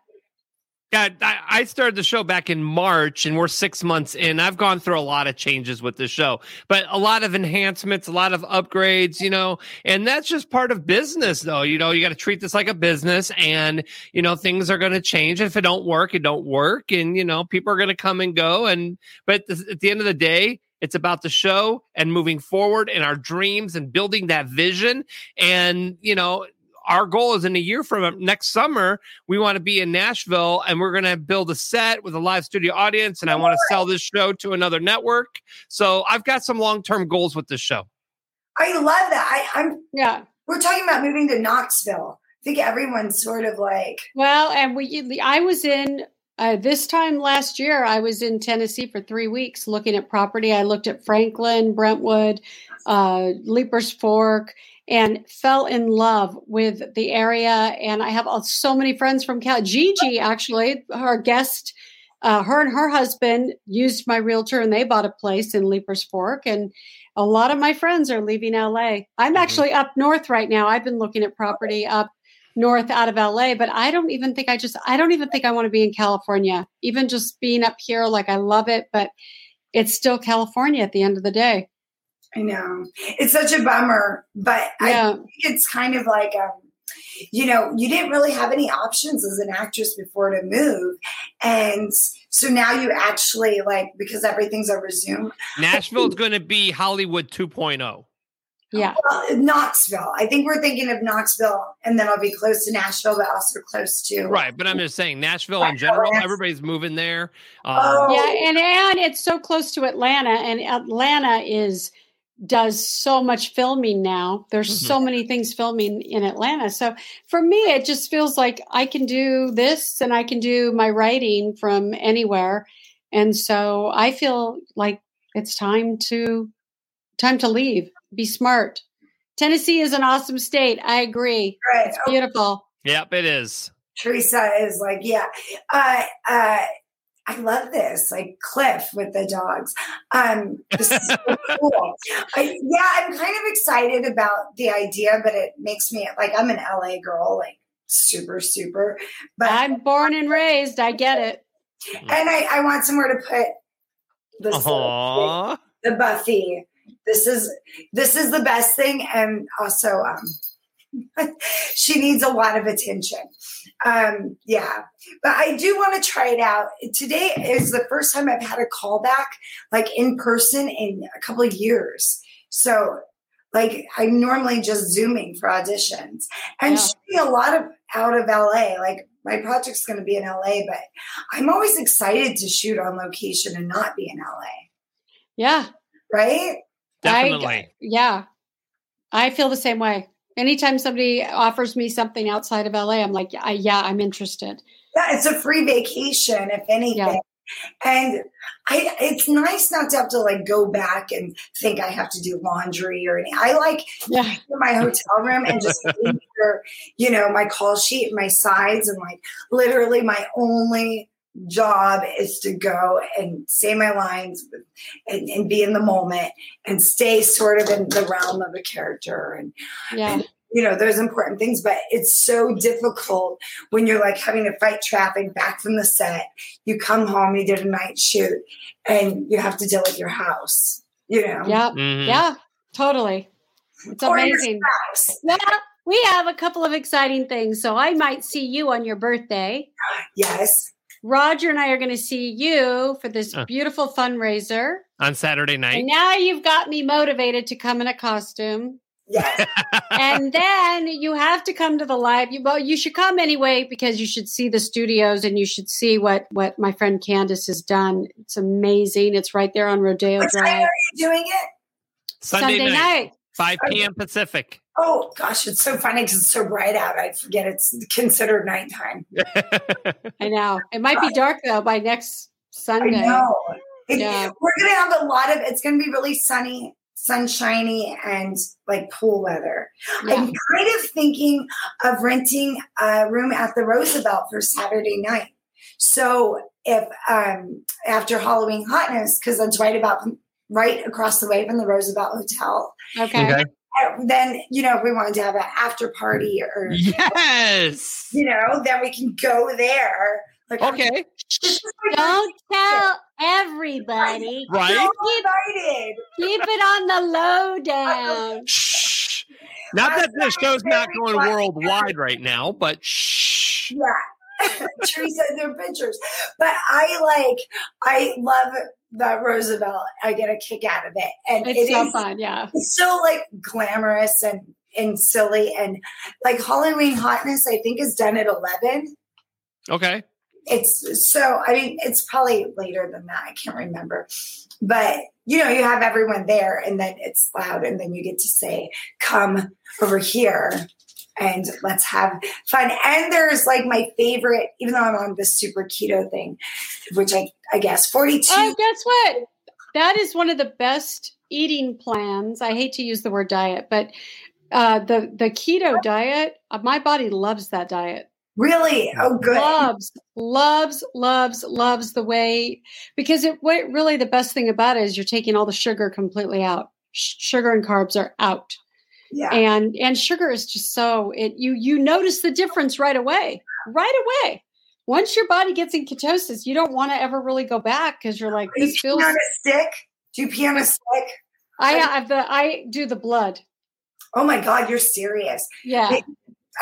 Yeah, I, started the show back in March, and we're six months in. I've gone through a lot of changes with the show, but a lot of enhancements, a lot of upgrades, you know, and that's just part of business, though. You know, you got to treat this like a business, and you know, things are going to change. If it don't work, it don't work, and you know, people are going to come and go. And but at the end of the day, it's about the show and moving forward and our dreams and building that vision. And you know, our goal is in a year from next summer we want to be in Nashville and we're going to build a set with a live studio audience and I want to sell this show to another network. So I've got some long-term goals with this show. I love that. I, I'm Yeah. we're talking about moving to Knoxville. I think everyone's sort of like Well, and we I was in uh, this time last year. I was in Tennessee for three weeks looking at property. I looked at Franklin, Brentwood, uh, Leiper's Fork, and fell in love with the area. And I have so many friends from Cal. Gigi, actually, our guest, uh, her and her husband used my realtor, and they bought a place in Leiper's Fork. And a lot of my friends are leaving LA. I'm Mhm. actually up north right now. I've been looking at property up north out of LA, but I don't even think I just I don't even think I want to be in California. Even just being up here, like I love it, but it's still California at the end of the day. I know it's such a bummer, but I think it's kind of like um, you know, you didn't really have any options as an actress before to move, and so now you actually like because everything's over Zoom. Nashville's going to be Hollywood oh. 2.0. Yeah. Well, Knoxville. I think we're thinking of Knoxville, and then I'll be close to Nashville, but also close to Right, but I'm just saying Nashville in general, everybody's moving there. Um, Oh. Yeah, and and it's so close to Atlanta and Atlanta is does so much filming now. There's Mhm. so many things filming in Atlanta. So for me it just feels like I can do this and I can do my writing from anywhere. And so I feel like it's time to time to leave. Be smart. Tennessee is an awesome state. I agree. right. It's beautiful. Yep, it is. Teresa is like, yeah. Uh, uh, I love this, like Cliff with the dogs. Um, this is so cool. I, yeah, I'm kind of excited about the idea, but it makes me like I'm an LA girl, like super, super. But I'm born and raised. I get it. and I, I want somewhere to put this Aww. the Buffy. This is this is the best thing, and also um, she needs a lot of attention. Um, yeah, but I do want to try it out. Today is the first time I've had a callback like in person in a couple of years. So, like, I'm normally just zooming for auditions, and Yeah. shooting a lot of out of LA. Like my project's going to be in LA, but I'm always excited to shoot on location and not be in LA. Yeah. Right? Definitely. I, yeah. I feel the same way. Anytime somebody offers me something outside of LA, I'm like, yeah, yeah I'm interested. Yeah, it's a free vacation, if anything. Yeah. And I, it's nice not to have to like go back and think I have to do laundry or anything. I like Yeah. in my hotel room and just for, you know, my call sheet and my sides and like literally my only job is to go and say my lines and, and be in the moment and stay sort of in the realm of a character and Yeah. you know those important things but it's so difficult when you're like having to fight traffic back from the set you come home you did a night shoot and you have to deal with your house you know Yeah. Mhm. Yeah. Totally. It's Or amazing. spouse. Well, we have a couple of exciting things. So I might see you on your birthday. yes Roger and I are going to see you for this Uh. beautiful fundraiser. On Saturday night. And now you've got me motivated to come in a costume. yes and then you have to come to the live. You, well, you should come anyway because you should see the studios and you should see what what my friend Candace has done. It's amazing. It's right there on Rodeo what time Drive. are you doing it Sunday, night, 5 Okay. p.m. Pacific. Oh gosh, it's so funny because it's so bright out. I forget it's considered nighttime. I know. It might be dark though by next Sunday. I know. It- Yeah. We're gonna have a lot of. It's gonna be really sunny, sunshiny, and like pool weather. Yeah. I'm kind of thinking of renting a room at the Roosevelt for Saturday night. So if um after Halloween hotness, because that's right about right across the way from the Roosevelt Hotel, Okay. Okay. Then you know if we wanted to have an after party or Yes. you know, then we can go there. Like Okay. this is my Don't tell everybody. Right. So excited. Keep it on the low down. Shh. Not that the show's not going worldwide right now, but shh. Yeah. Teresa, their pictures. But I like, I love the Roosevelt. I get a kick out of it. And It's it so is- fun. Yeah. It's so like glamorous and and silly and like Halloween hotness, I think is done at 11. Okay. It's so, I mean, it's probably later than that. I can't remember. But, you know, you have everyone there and then it's loud and then you get to say, come over here and let's have fun. And there's like my favorite, even though I'm on this super keto thing, which I, I guess 42. Oh, guess what? That is one of the best eating plans. I hate to use the word diet, but uh, the the keto diet, uh, my body loves that diet. really? Oh, good. Loves, loves, loves, loves the way because it what really the best thing about it is you're taking all the sugar completely out. Sh- Sugar and carbs are out. Yeah. and and sugar is just so it you you notice the difference right away right away once your body gets in ketosis you don't want to ever really go back because you're like Are you this feels on a stick? Do you pee on a stick? i have the i do the blood Oh my God, you're serious. yeah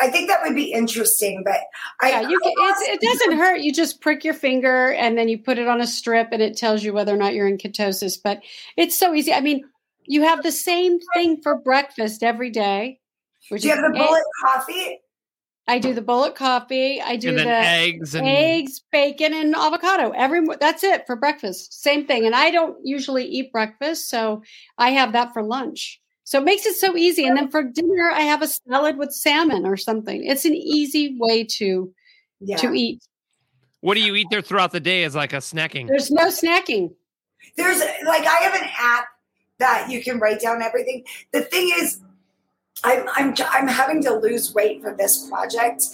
I think that would be interesting, but I, yeah you can it's, it doesn't hurt you just prick your finger and then you put it on a strip and it tells you whether or not you're in ketosis but it's so easy i mean you have the same thing for breakfast every day which Do you is have the egg- bullet coffee? i do the bullet coffee i do And the eggs and eggs, bacon, and avocado. Every that's it for breakfast. Same thing. And I don't usually eat breakfast, so I have that for lunch. So it makes it so easy. And then for dinner, I have a salad with salmon or something. It's an easy way to Yeah. to eat. what do you eat there throughout the day as like a snacking? There's no snacking. There's like I have an app that you can write down everything. The thing is, I'm I'm I'm having to lose weight for this project,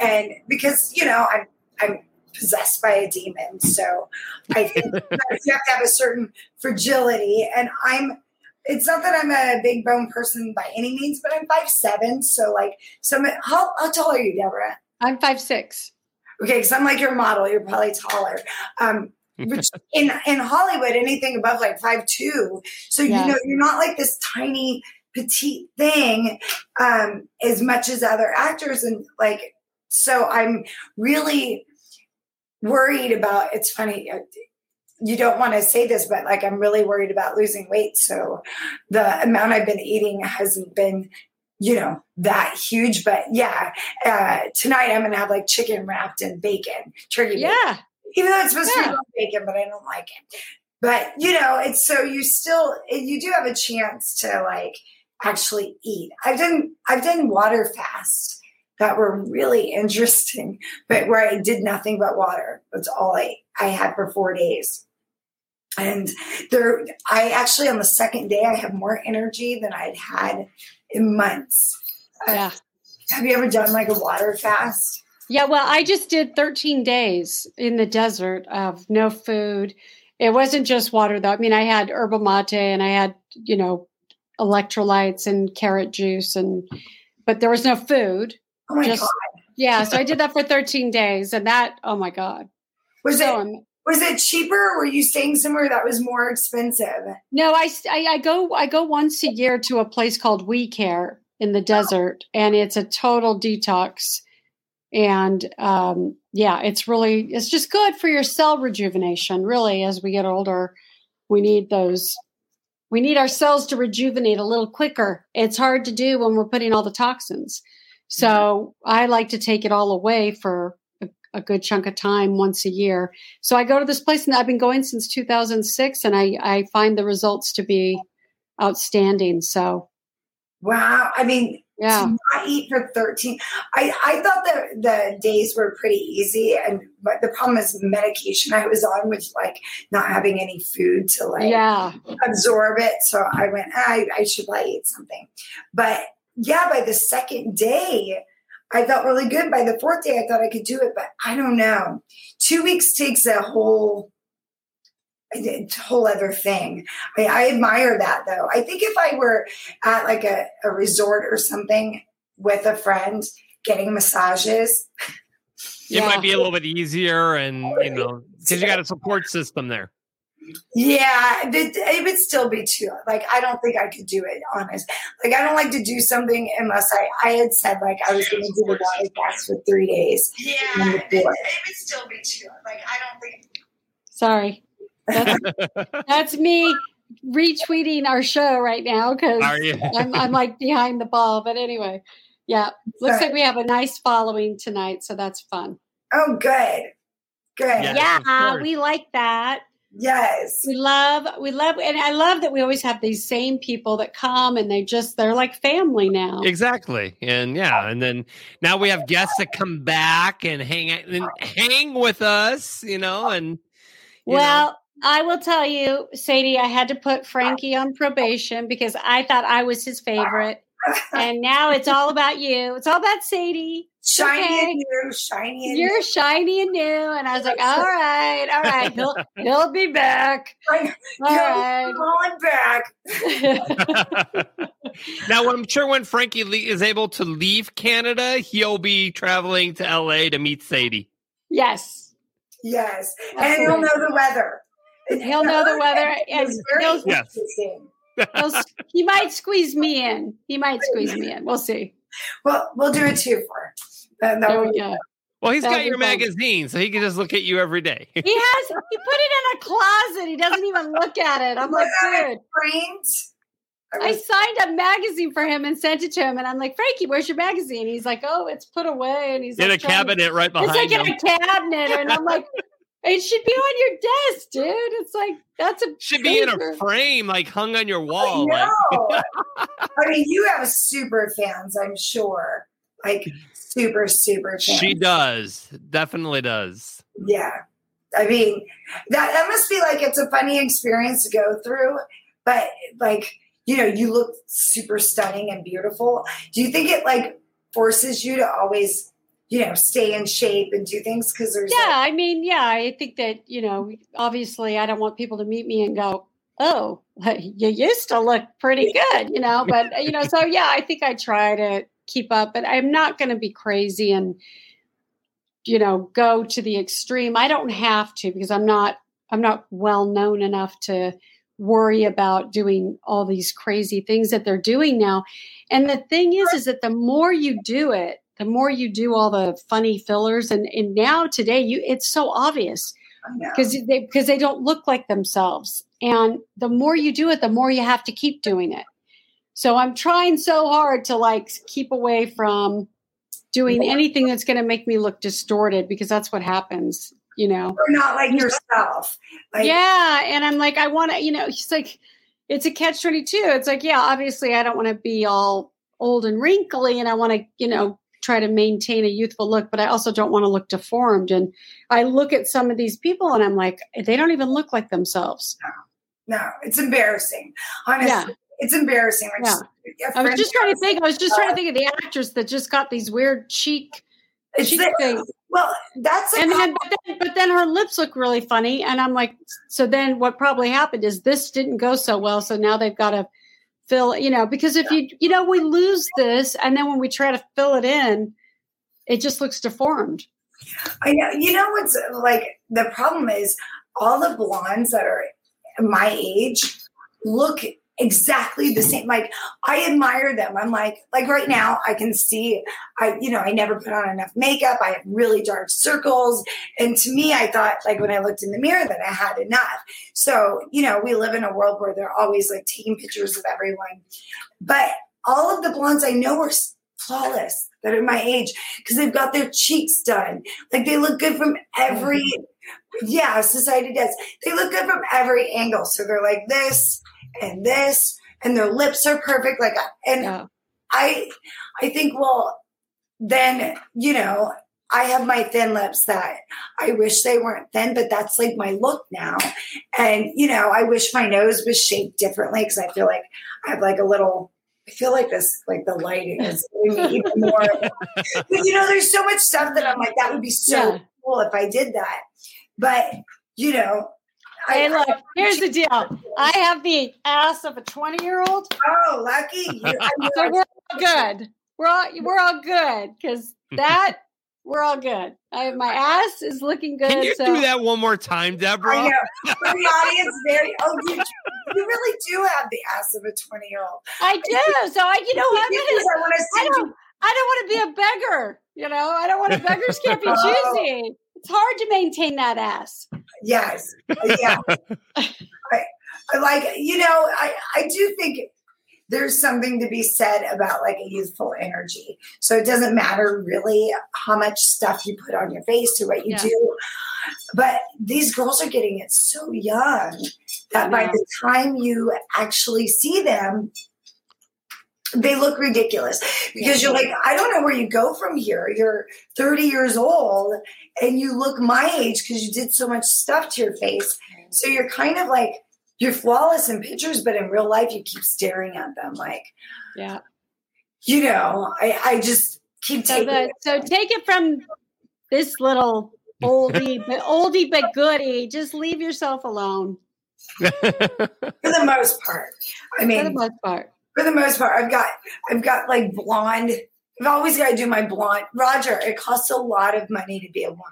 and because you know I'm I'm possessed by a demon, so I think you have to have a certain fragility, and I'm. It's not that I'm a big bone person by any means, but I'm five seven, so like some. How how tall are you, Deborah? I'm five six. Okay, because I'm like your model. You're probably taller. Um, which in in Hollywood, anything above like five two. So you know you're not like this tiny petite thing um, as much as other actors, and like so I'm really worried about. It's funny. uh, You don't want to say this, but like I'm really worried about losing weight. So the amount I've been eating hasn't been, you know, that huge. But yeah, uh, tonight I'm gonna have like chicken wrapped in bacon, turkey bacon Yeah. Even though it's supposed to be real bacon, but I don't like it. But you know, it's so you still you do have a chance to like actually eat. I've done I've done water fasts that were really interesting, but where I did nothing but water. That's all I I had for four days. And there, I actually on the second day I have more energy than I'd had in months. Yeah. Have you ever done like a water fast? Yeah, well, I just did 13 days in the desert of no food. It wasn't just water, though. I mean, I had herbal mate and I had, you know, electrolytes and carrot juice, and but there was no food. Oh my Just- god! Yeah, so I did that for 13 days, and that, oh my god. Was So, it Was it cheaper? Or were you staying somewhere that was more expensive? no, I, I- I go I go once a year to a place called We Care in the oh. desert, and it's a total detox. And um, yeah, it's really it's just good for your cell rejuvenation. Really, as we get older, we need those. We need our cells to rejuvenate a little quicker. It's hard to do when we're putting all the toxins. So I like to take it all away for a, a good chunk of time once a year. So I go to this place, and I've been going since 2006, and I I find the results to be outstanding. So Wow. I mean, Yeah. to not eat for 13 i i thought that the days were pretty easy and but the problem is medication i was on was like not having any food to like Yeah. absorb it so i went "Ah, i i should probably eat something but yeah by the second day i felt really good by the fourth day i thought i could do it but i don't know two weeks takes a whole a whole other thing. I, I admire that though. I think if I were at like a, a resort or something with a friend getting massages, It might be a little bit easier, and you know, because you got a support system there. yeah, it, it would still be too. Like I don't think I could do it. Honest, like I don't like to do something unless I I had said like I was going to do the water fast for three days. Yeah, it, it would still be too. Like I don't think. Sorry. That's, that's me retweeting our show right now because I'm, I'm like behind the ball. But anyway, yeah, looks like we have a nice following tonight, so that's fun. Oh, good, good. Yeah, we like that. Yes, we love, we love, and I love that we always have these same people that come and they just they're like family now. Exactly, and yeah, and then now we have guests that come back and hang and hang with us, you know, and you know. Well, I will tell you, Sadie, I had to put Frankie on probation because I thought I was his favorite. And now it's all about you. It's all about Sadie. Shiny Okay. and new, shiny and You're new. shiny and new. And I was like, all right, all right. He'll he'll be back. All right. Calling back. now I'm sure when Frankie le- is able to leave Canada, he'll be traveling to LA to meet Sadie. Yes. Yes, That's and he'll know the weather. He'll know the weather and he'll- Yes. He'll, he might squeeze me in. He might squeeze me in. We'll see. Well, we'll do it too for. That, that There we go. Well, he's That'll got your magazine, so he can just look at you every day. He has. He put it in a closet. He doesn't even look at it. I'm like, dude. framed. I signed a magazine for him and sent it to him, and I'm like, Frankie, where's your magazine? He's like, oh, it's put away, and he's in a like, trying to- cabinet right behind It's like him. in a cabinet, and I'm like, it should be on your desk, dude. It's like that's a Should be in a frame, like hung on your wall. Like, No, I mean you have super fans, I'm sure. Like super, super fans. she does, definitely does. Yeah. I mean, that that must be like it's a funny experience to go through, but like, you know, you look super stunning and beautiful. Do you think it like forces you to always, you know, stay in shape and do things because there's Yeah, I mean, yeah, I think that you know, obviously, I don't want people to meet me and go, "Oh, you used to look pretty good," you know. But uh, you know, so yeah, I think I try to keep up, but I'm not going to be crazy and you know go to the extreme. I don't have to because I'm not I'm not well known enough to worry about doing all these crazy things that they're doing now. And the thing is, is that the more you do it, the more you do all the funny fillers, and and now today, you it's so obvious because they because they don't look like themselves. And the more you do it, the more you have to keep doing it. So I'm trying so hard to like keep away from doing anything that's going to make me look distorted because that's what happens, you know. You're not like yourself. Like, yeah, and I'm like, I want to, you know, he's like, it's a catch twenty two. It's like, yeah, obviously, I don't want to be all old and wrinkly, and I want to, you know, try to maintain a youthful look, but I also don't want to look deformed. And I look at some of these people, and I'm like, they don't even look like themselves. No, it's embarrassing. Honestly, Yeah. it's embarrassing. Yeah. a I was just trying to think. I was just trying to uh, think of the actress that just got these weird cheek, cheek the- things. Well, that's and then but, then but then her lips look really funny, and I'm like, so then what probably happened is this didn't go so well, so now they've got to fill, you know, because if you you know we lose this, and then when we try to fill it in, it just looks deformed. I know. You know what's like the problem is all the blondes that are my age look exactly the same. Like I admire them. I'm like, like right now I can see I, you know, I never put on enough makeup. I have really dark circles. And to me, I thought like when I looked in the mirror that I had enough. So, you know, we live in a world where they're always like taking pictures of everyone. But all of the blondes I know are flawless that are my age because they've got their cheeks done. Like they look good from every, mm-hmm. yeah, society does. They look good from every angle. So they're like this and this, and their lips are perfect. Like, and I I I think well then you know I have my thin lips that I wish they weren't thin, but that's like my look now. And you know, I wish my nose was shaped differently because I feel like I have like a little. I feel like this, like the lighting is even more. but you know, there's so much stuff that I'm like, that would be so Yeah. cool if I did that. But you know, Hey, look, here's the deal. I have the ass of a 20 year old. Oh, lucky you! So we're all good. We're all we're all good because that we're all good. I my ass is looking good. Can you so do that one more time, Deborah? I know. For the audience, very. Oh, you, you really do have the ass of a twenty-year-old. I do. So I, you know, I'm Because I want to I don't, I don't want to be a beggar. You know, I don't want to. Beggars can't be Oh. choosy. It's hard to maintain that ass. Yes. Yeah. I, I like, you know, I, I do think there's something to be said about like a youthful energy. So it doesn't matter really how much stuff you put on your face or what you Yeah. do. But these girls are getting it so young that by the time you actually see them, they look ridiculous because you're like, I don't know where you go from here. You're 30 years old and you look my age because you did so much stuff to your face. So you're kind of like, you're flawless in pictures, but in real life, you keep staring at them like, Yeah. you know, I, I just keep So, taking the, so take it from this little oldie, but oldie but goodie. Just leave yourself alone for the most part. I mean, for the most part. For the most part, I've got I've got like blonde. I've always got to do my blonde. Roger, it costs a lot of money to be a woman.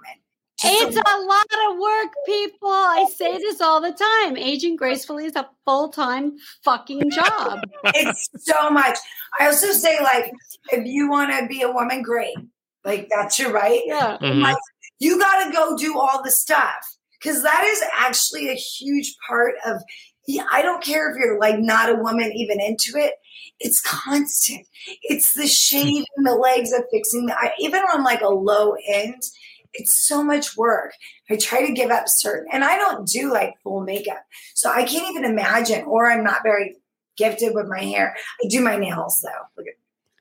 Just It's a lot of work, people. I say this all the time. Aging gracefully is a full time fucking job. it's so much. I also say, like, if you want to be a woman, great. Like, that's your right. Yeah. Mhm. Like, you got to go do all the stuff because that is actually a huge part of. Yeah, I don't care if you're like not a woman even into it. It's constant. It's the shaving the legs of fixing the I, even on like a low end. It's so much work. I try to give up certain, and I don't do like full makeup, so I can't even imagine. Or I'm not very gifted with my hair. I do my nails though. Look at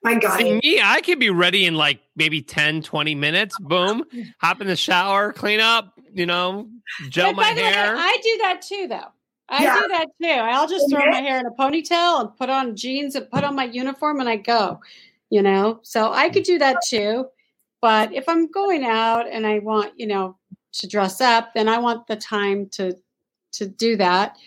my God. See, me, I could be ready in like maybe 10, 20 minutes. Boom. Hop in the shower, clean up, you know, gel But my by the way, hair. I do that too, though. I Yeah. do that too. I'll just throw my hair in a ponytail and put on jeans and put on my uniform and I go, you know? So I could do that too. But if I'm going out and I want, you know, to dress up, then I want the time to to do that.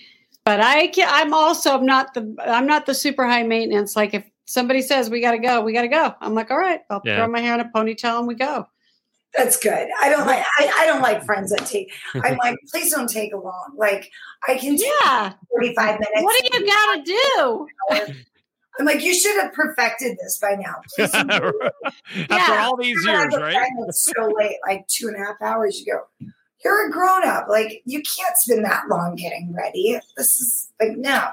But I can't. I'm also not the I'm not the super high maintenance. Like if somebody says we gotta go, we gotta go. I'm like, all right, I'll Yeah. throw my hair in a ponytail and we go. That's good. I don't like. I, I don't like friends that take. I'm like, please don't take a long. Like, I can take Yeah. 45 minutes. What do you gotta do? I'm like, you should have perfected this by now. Please do. After Yeah. all these years, right? so late, like two and a half hours. You go, you're a grown up. Like, you can't spend that long getting ready. This is like, no,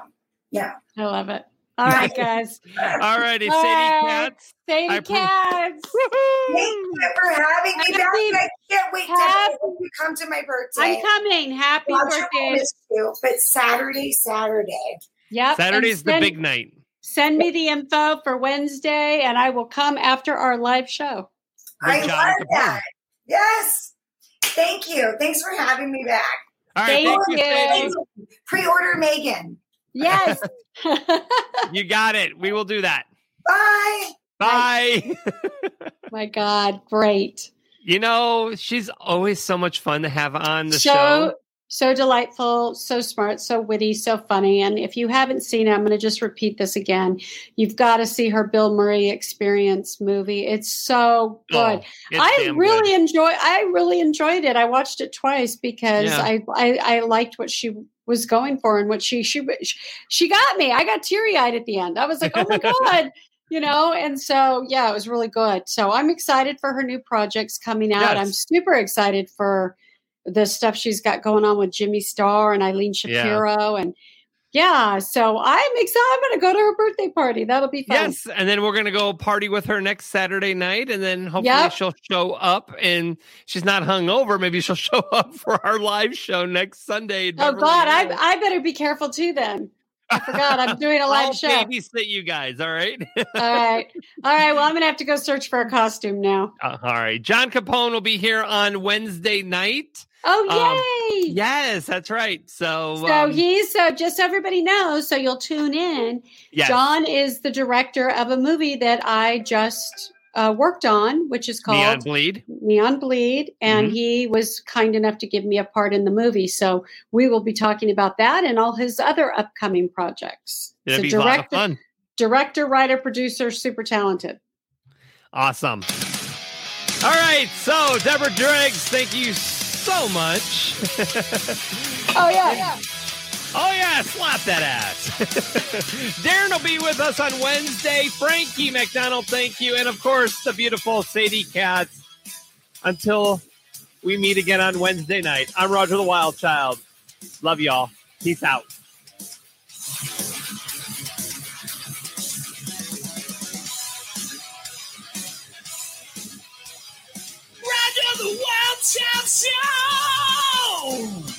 no. I love it. All right, guys. All righty, All Sadie right. Cats. Sadie I approve. Cats. Thank you for having me back. I can't wait to happy- have you come to my birthday. I'm coming. Happy Roger birthday. miss you, but Saturday, Saturday. Yep. Saturday's and the big night. Send me the info for Wednesday, and I will come after our live show. With I John love that. Yes. Thank you. Thanks for having me back. All right, Thank thank you, you. Pre-order Megan. Yes. You got it. We will do that. Bye. Bye. My God, great. you know, she's always so much fun to have on the so show. so delightful, so smart, so witty, so funny. And if you haven't seen it, I'm going to just repeat this again. You've got to see her Bill Murray Experience movie. It's so oh, good. Oh, it's I really good. enjoy. I really enjoyed it. I watched it twice because Yeah. I, I I liked what she was going for and what she she she got me. I got teary eyed at the end. I was like, oh my god. You know, and so yeah, it was really good. So I'm excited for her new projects coming out. I'm super excited for the stuff she's got going on with Jimmy Star and Eileen Yeah. Shapiro and yeah. So I'm excited. I'm going to go to her birthday party. That'll be fun. Yes, and then we're gonna go party with her next Saturday night, and then hopefully Yep. she'll show up. And she's not hungover. Maybe she'll show up for our live show next Sunday. Oh God, I I better be careful too then. I forgot. I'm doing a live I'll show. babysit you guys. All right. All right. All right. Well, I'm going to have to go search for a costume now. Uh, all right. John Capone will be here on Wednesday night. Oh, yay. Yes, that's right. So, So um, he's so just so everybody knows, so you'll tune in. yes. John is the director of a movie that I just uh, worked on, which is called Neon Bleed. Neon Bleed, and Mhm. he was kind enough to give me a part in the movie. So we will be talking about that and all his other upcoming projects. It'll so be a lot of fun. director, writer, producer, super talented. Awesome. All right. So, Deborah Driggs, thank you so much. Oh yeah, yeah. Oh, yeah, slap that ass. Darren will be with us on Wednesday. Frankie MacDonald, thank you. And of course, the beautiful Sadie Katz. Until we meet again on Wednesday night, I'm Roger the Wild Child. Love y'all. Peace out. Chop Show!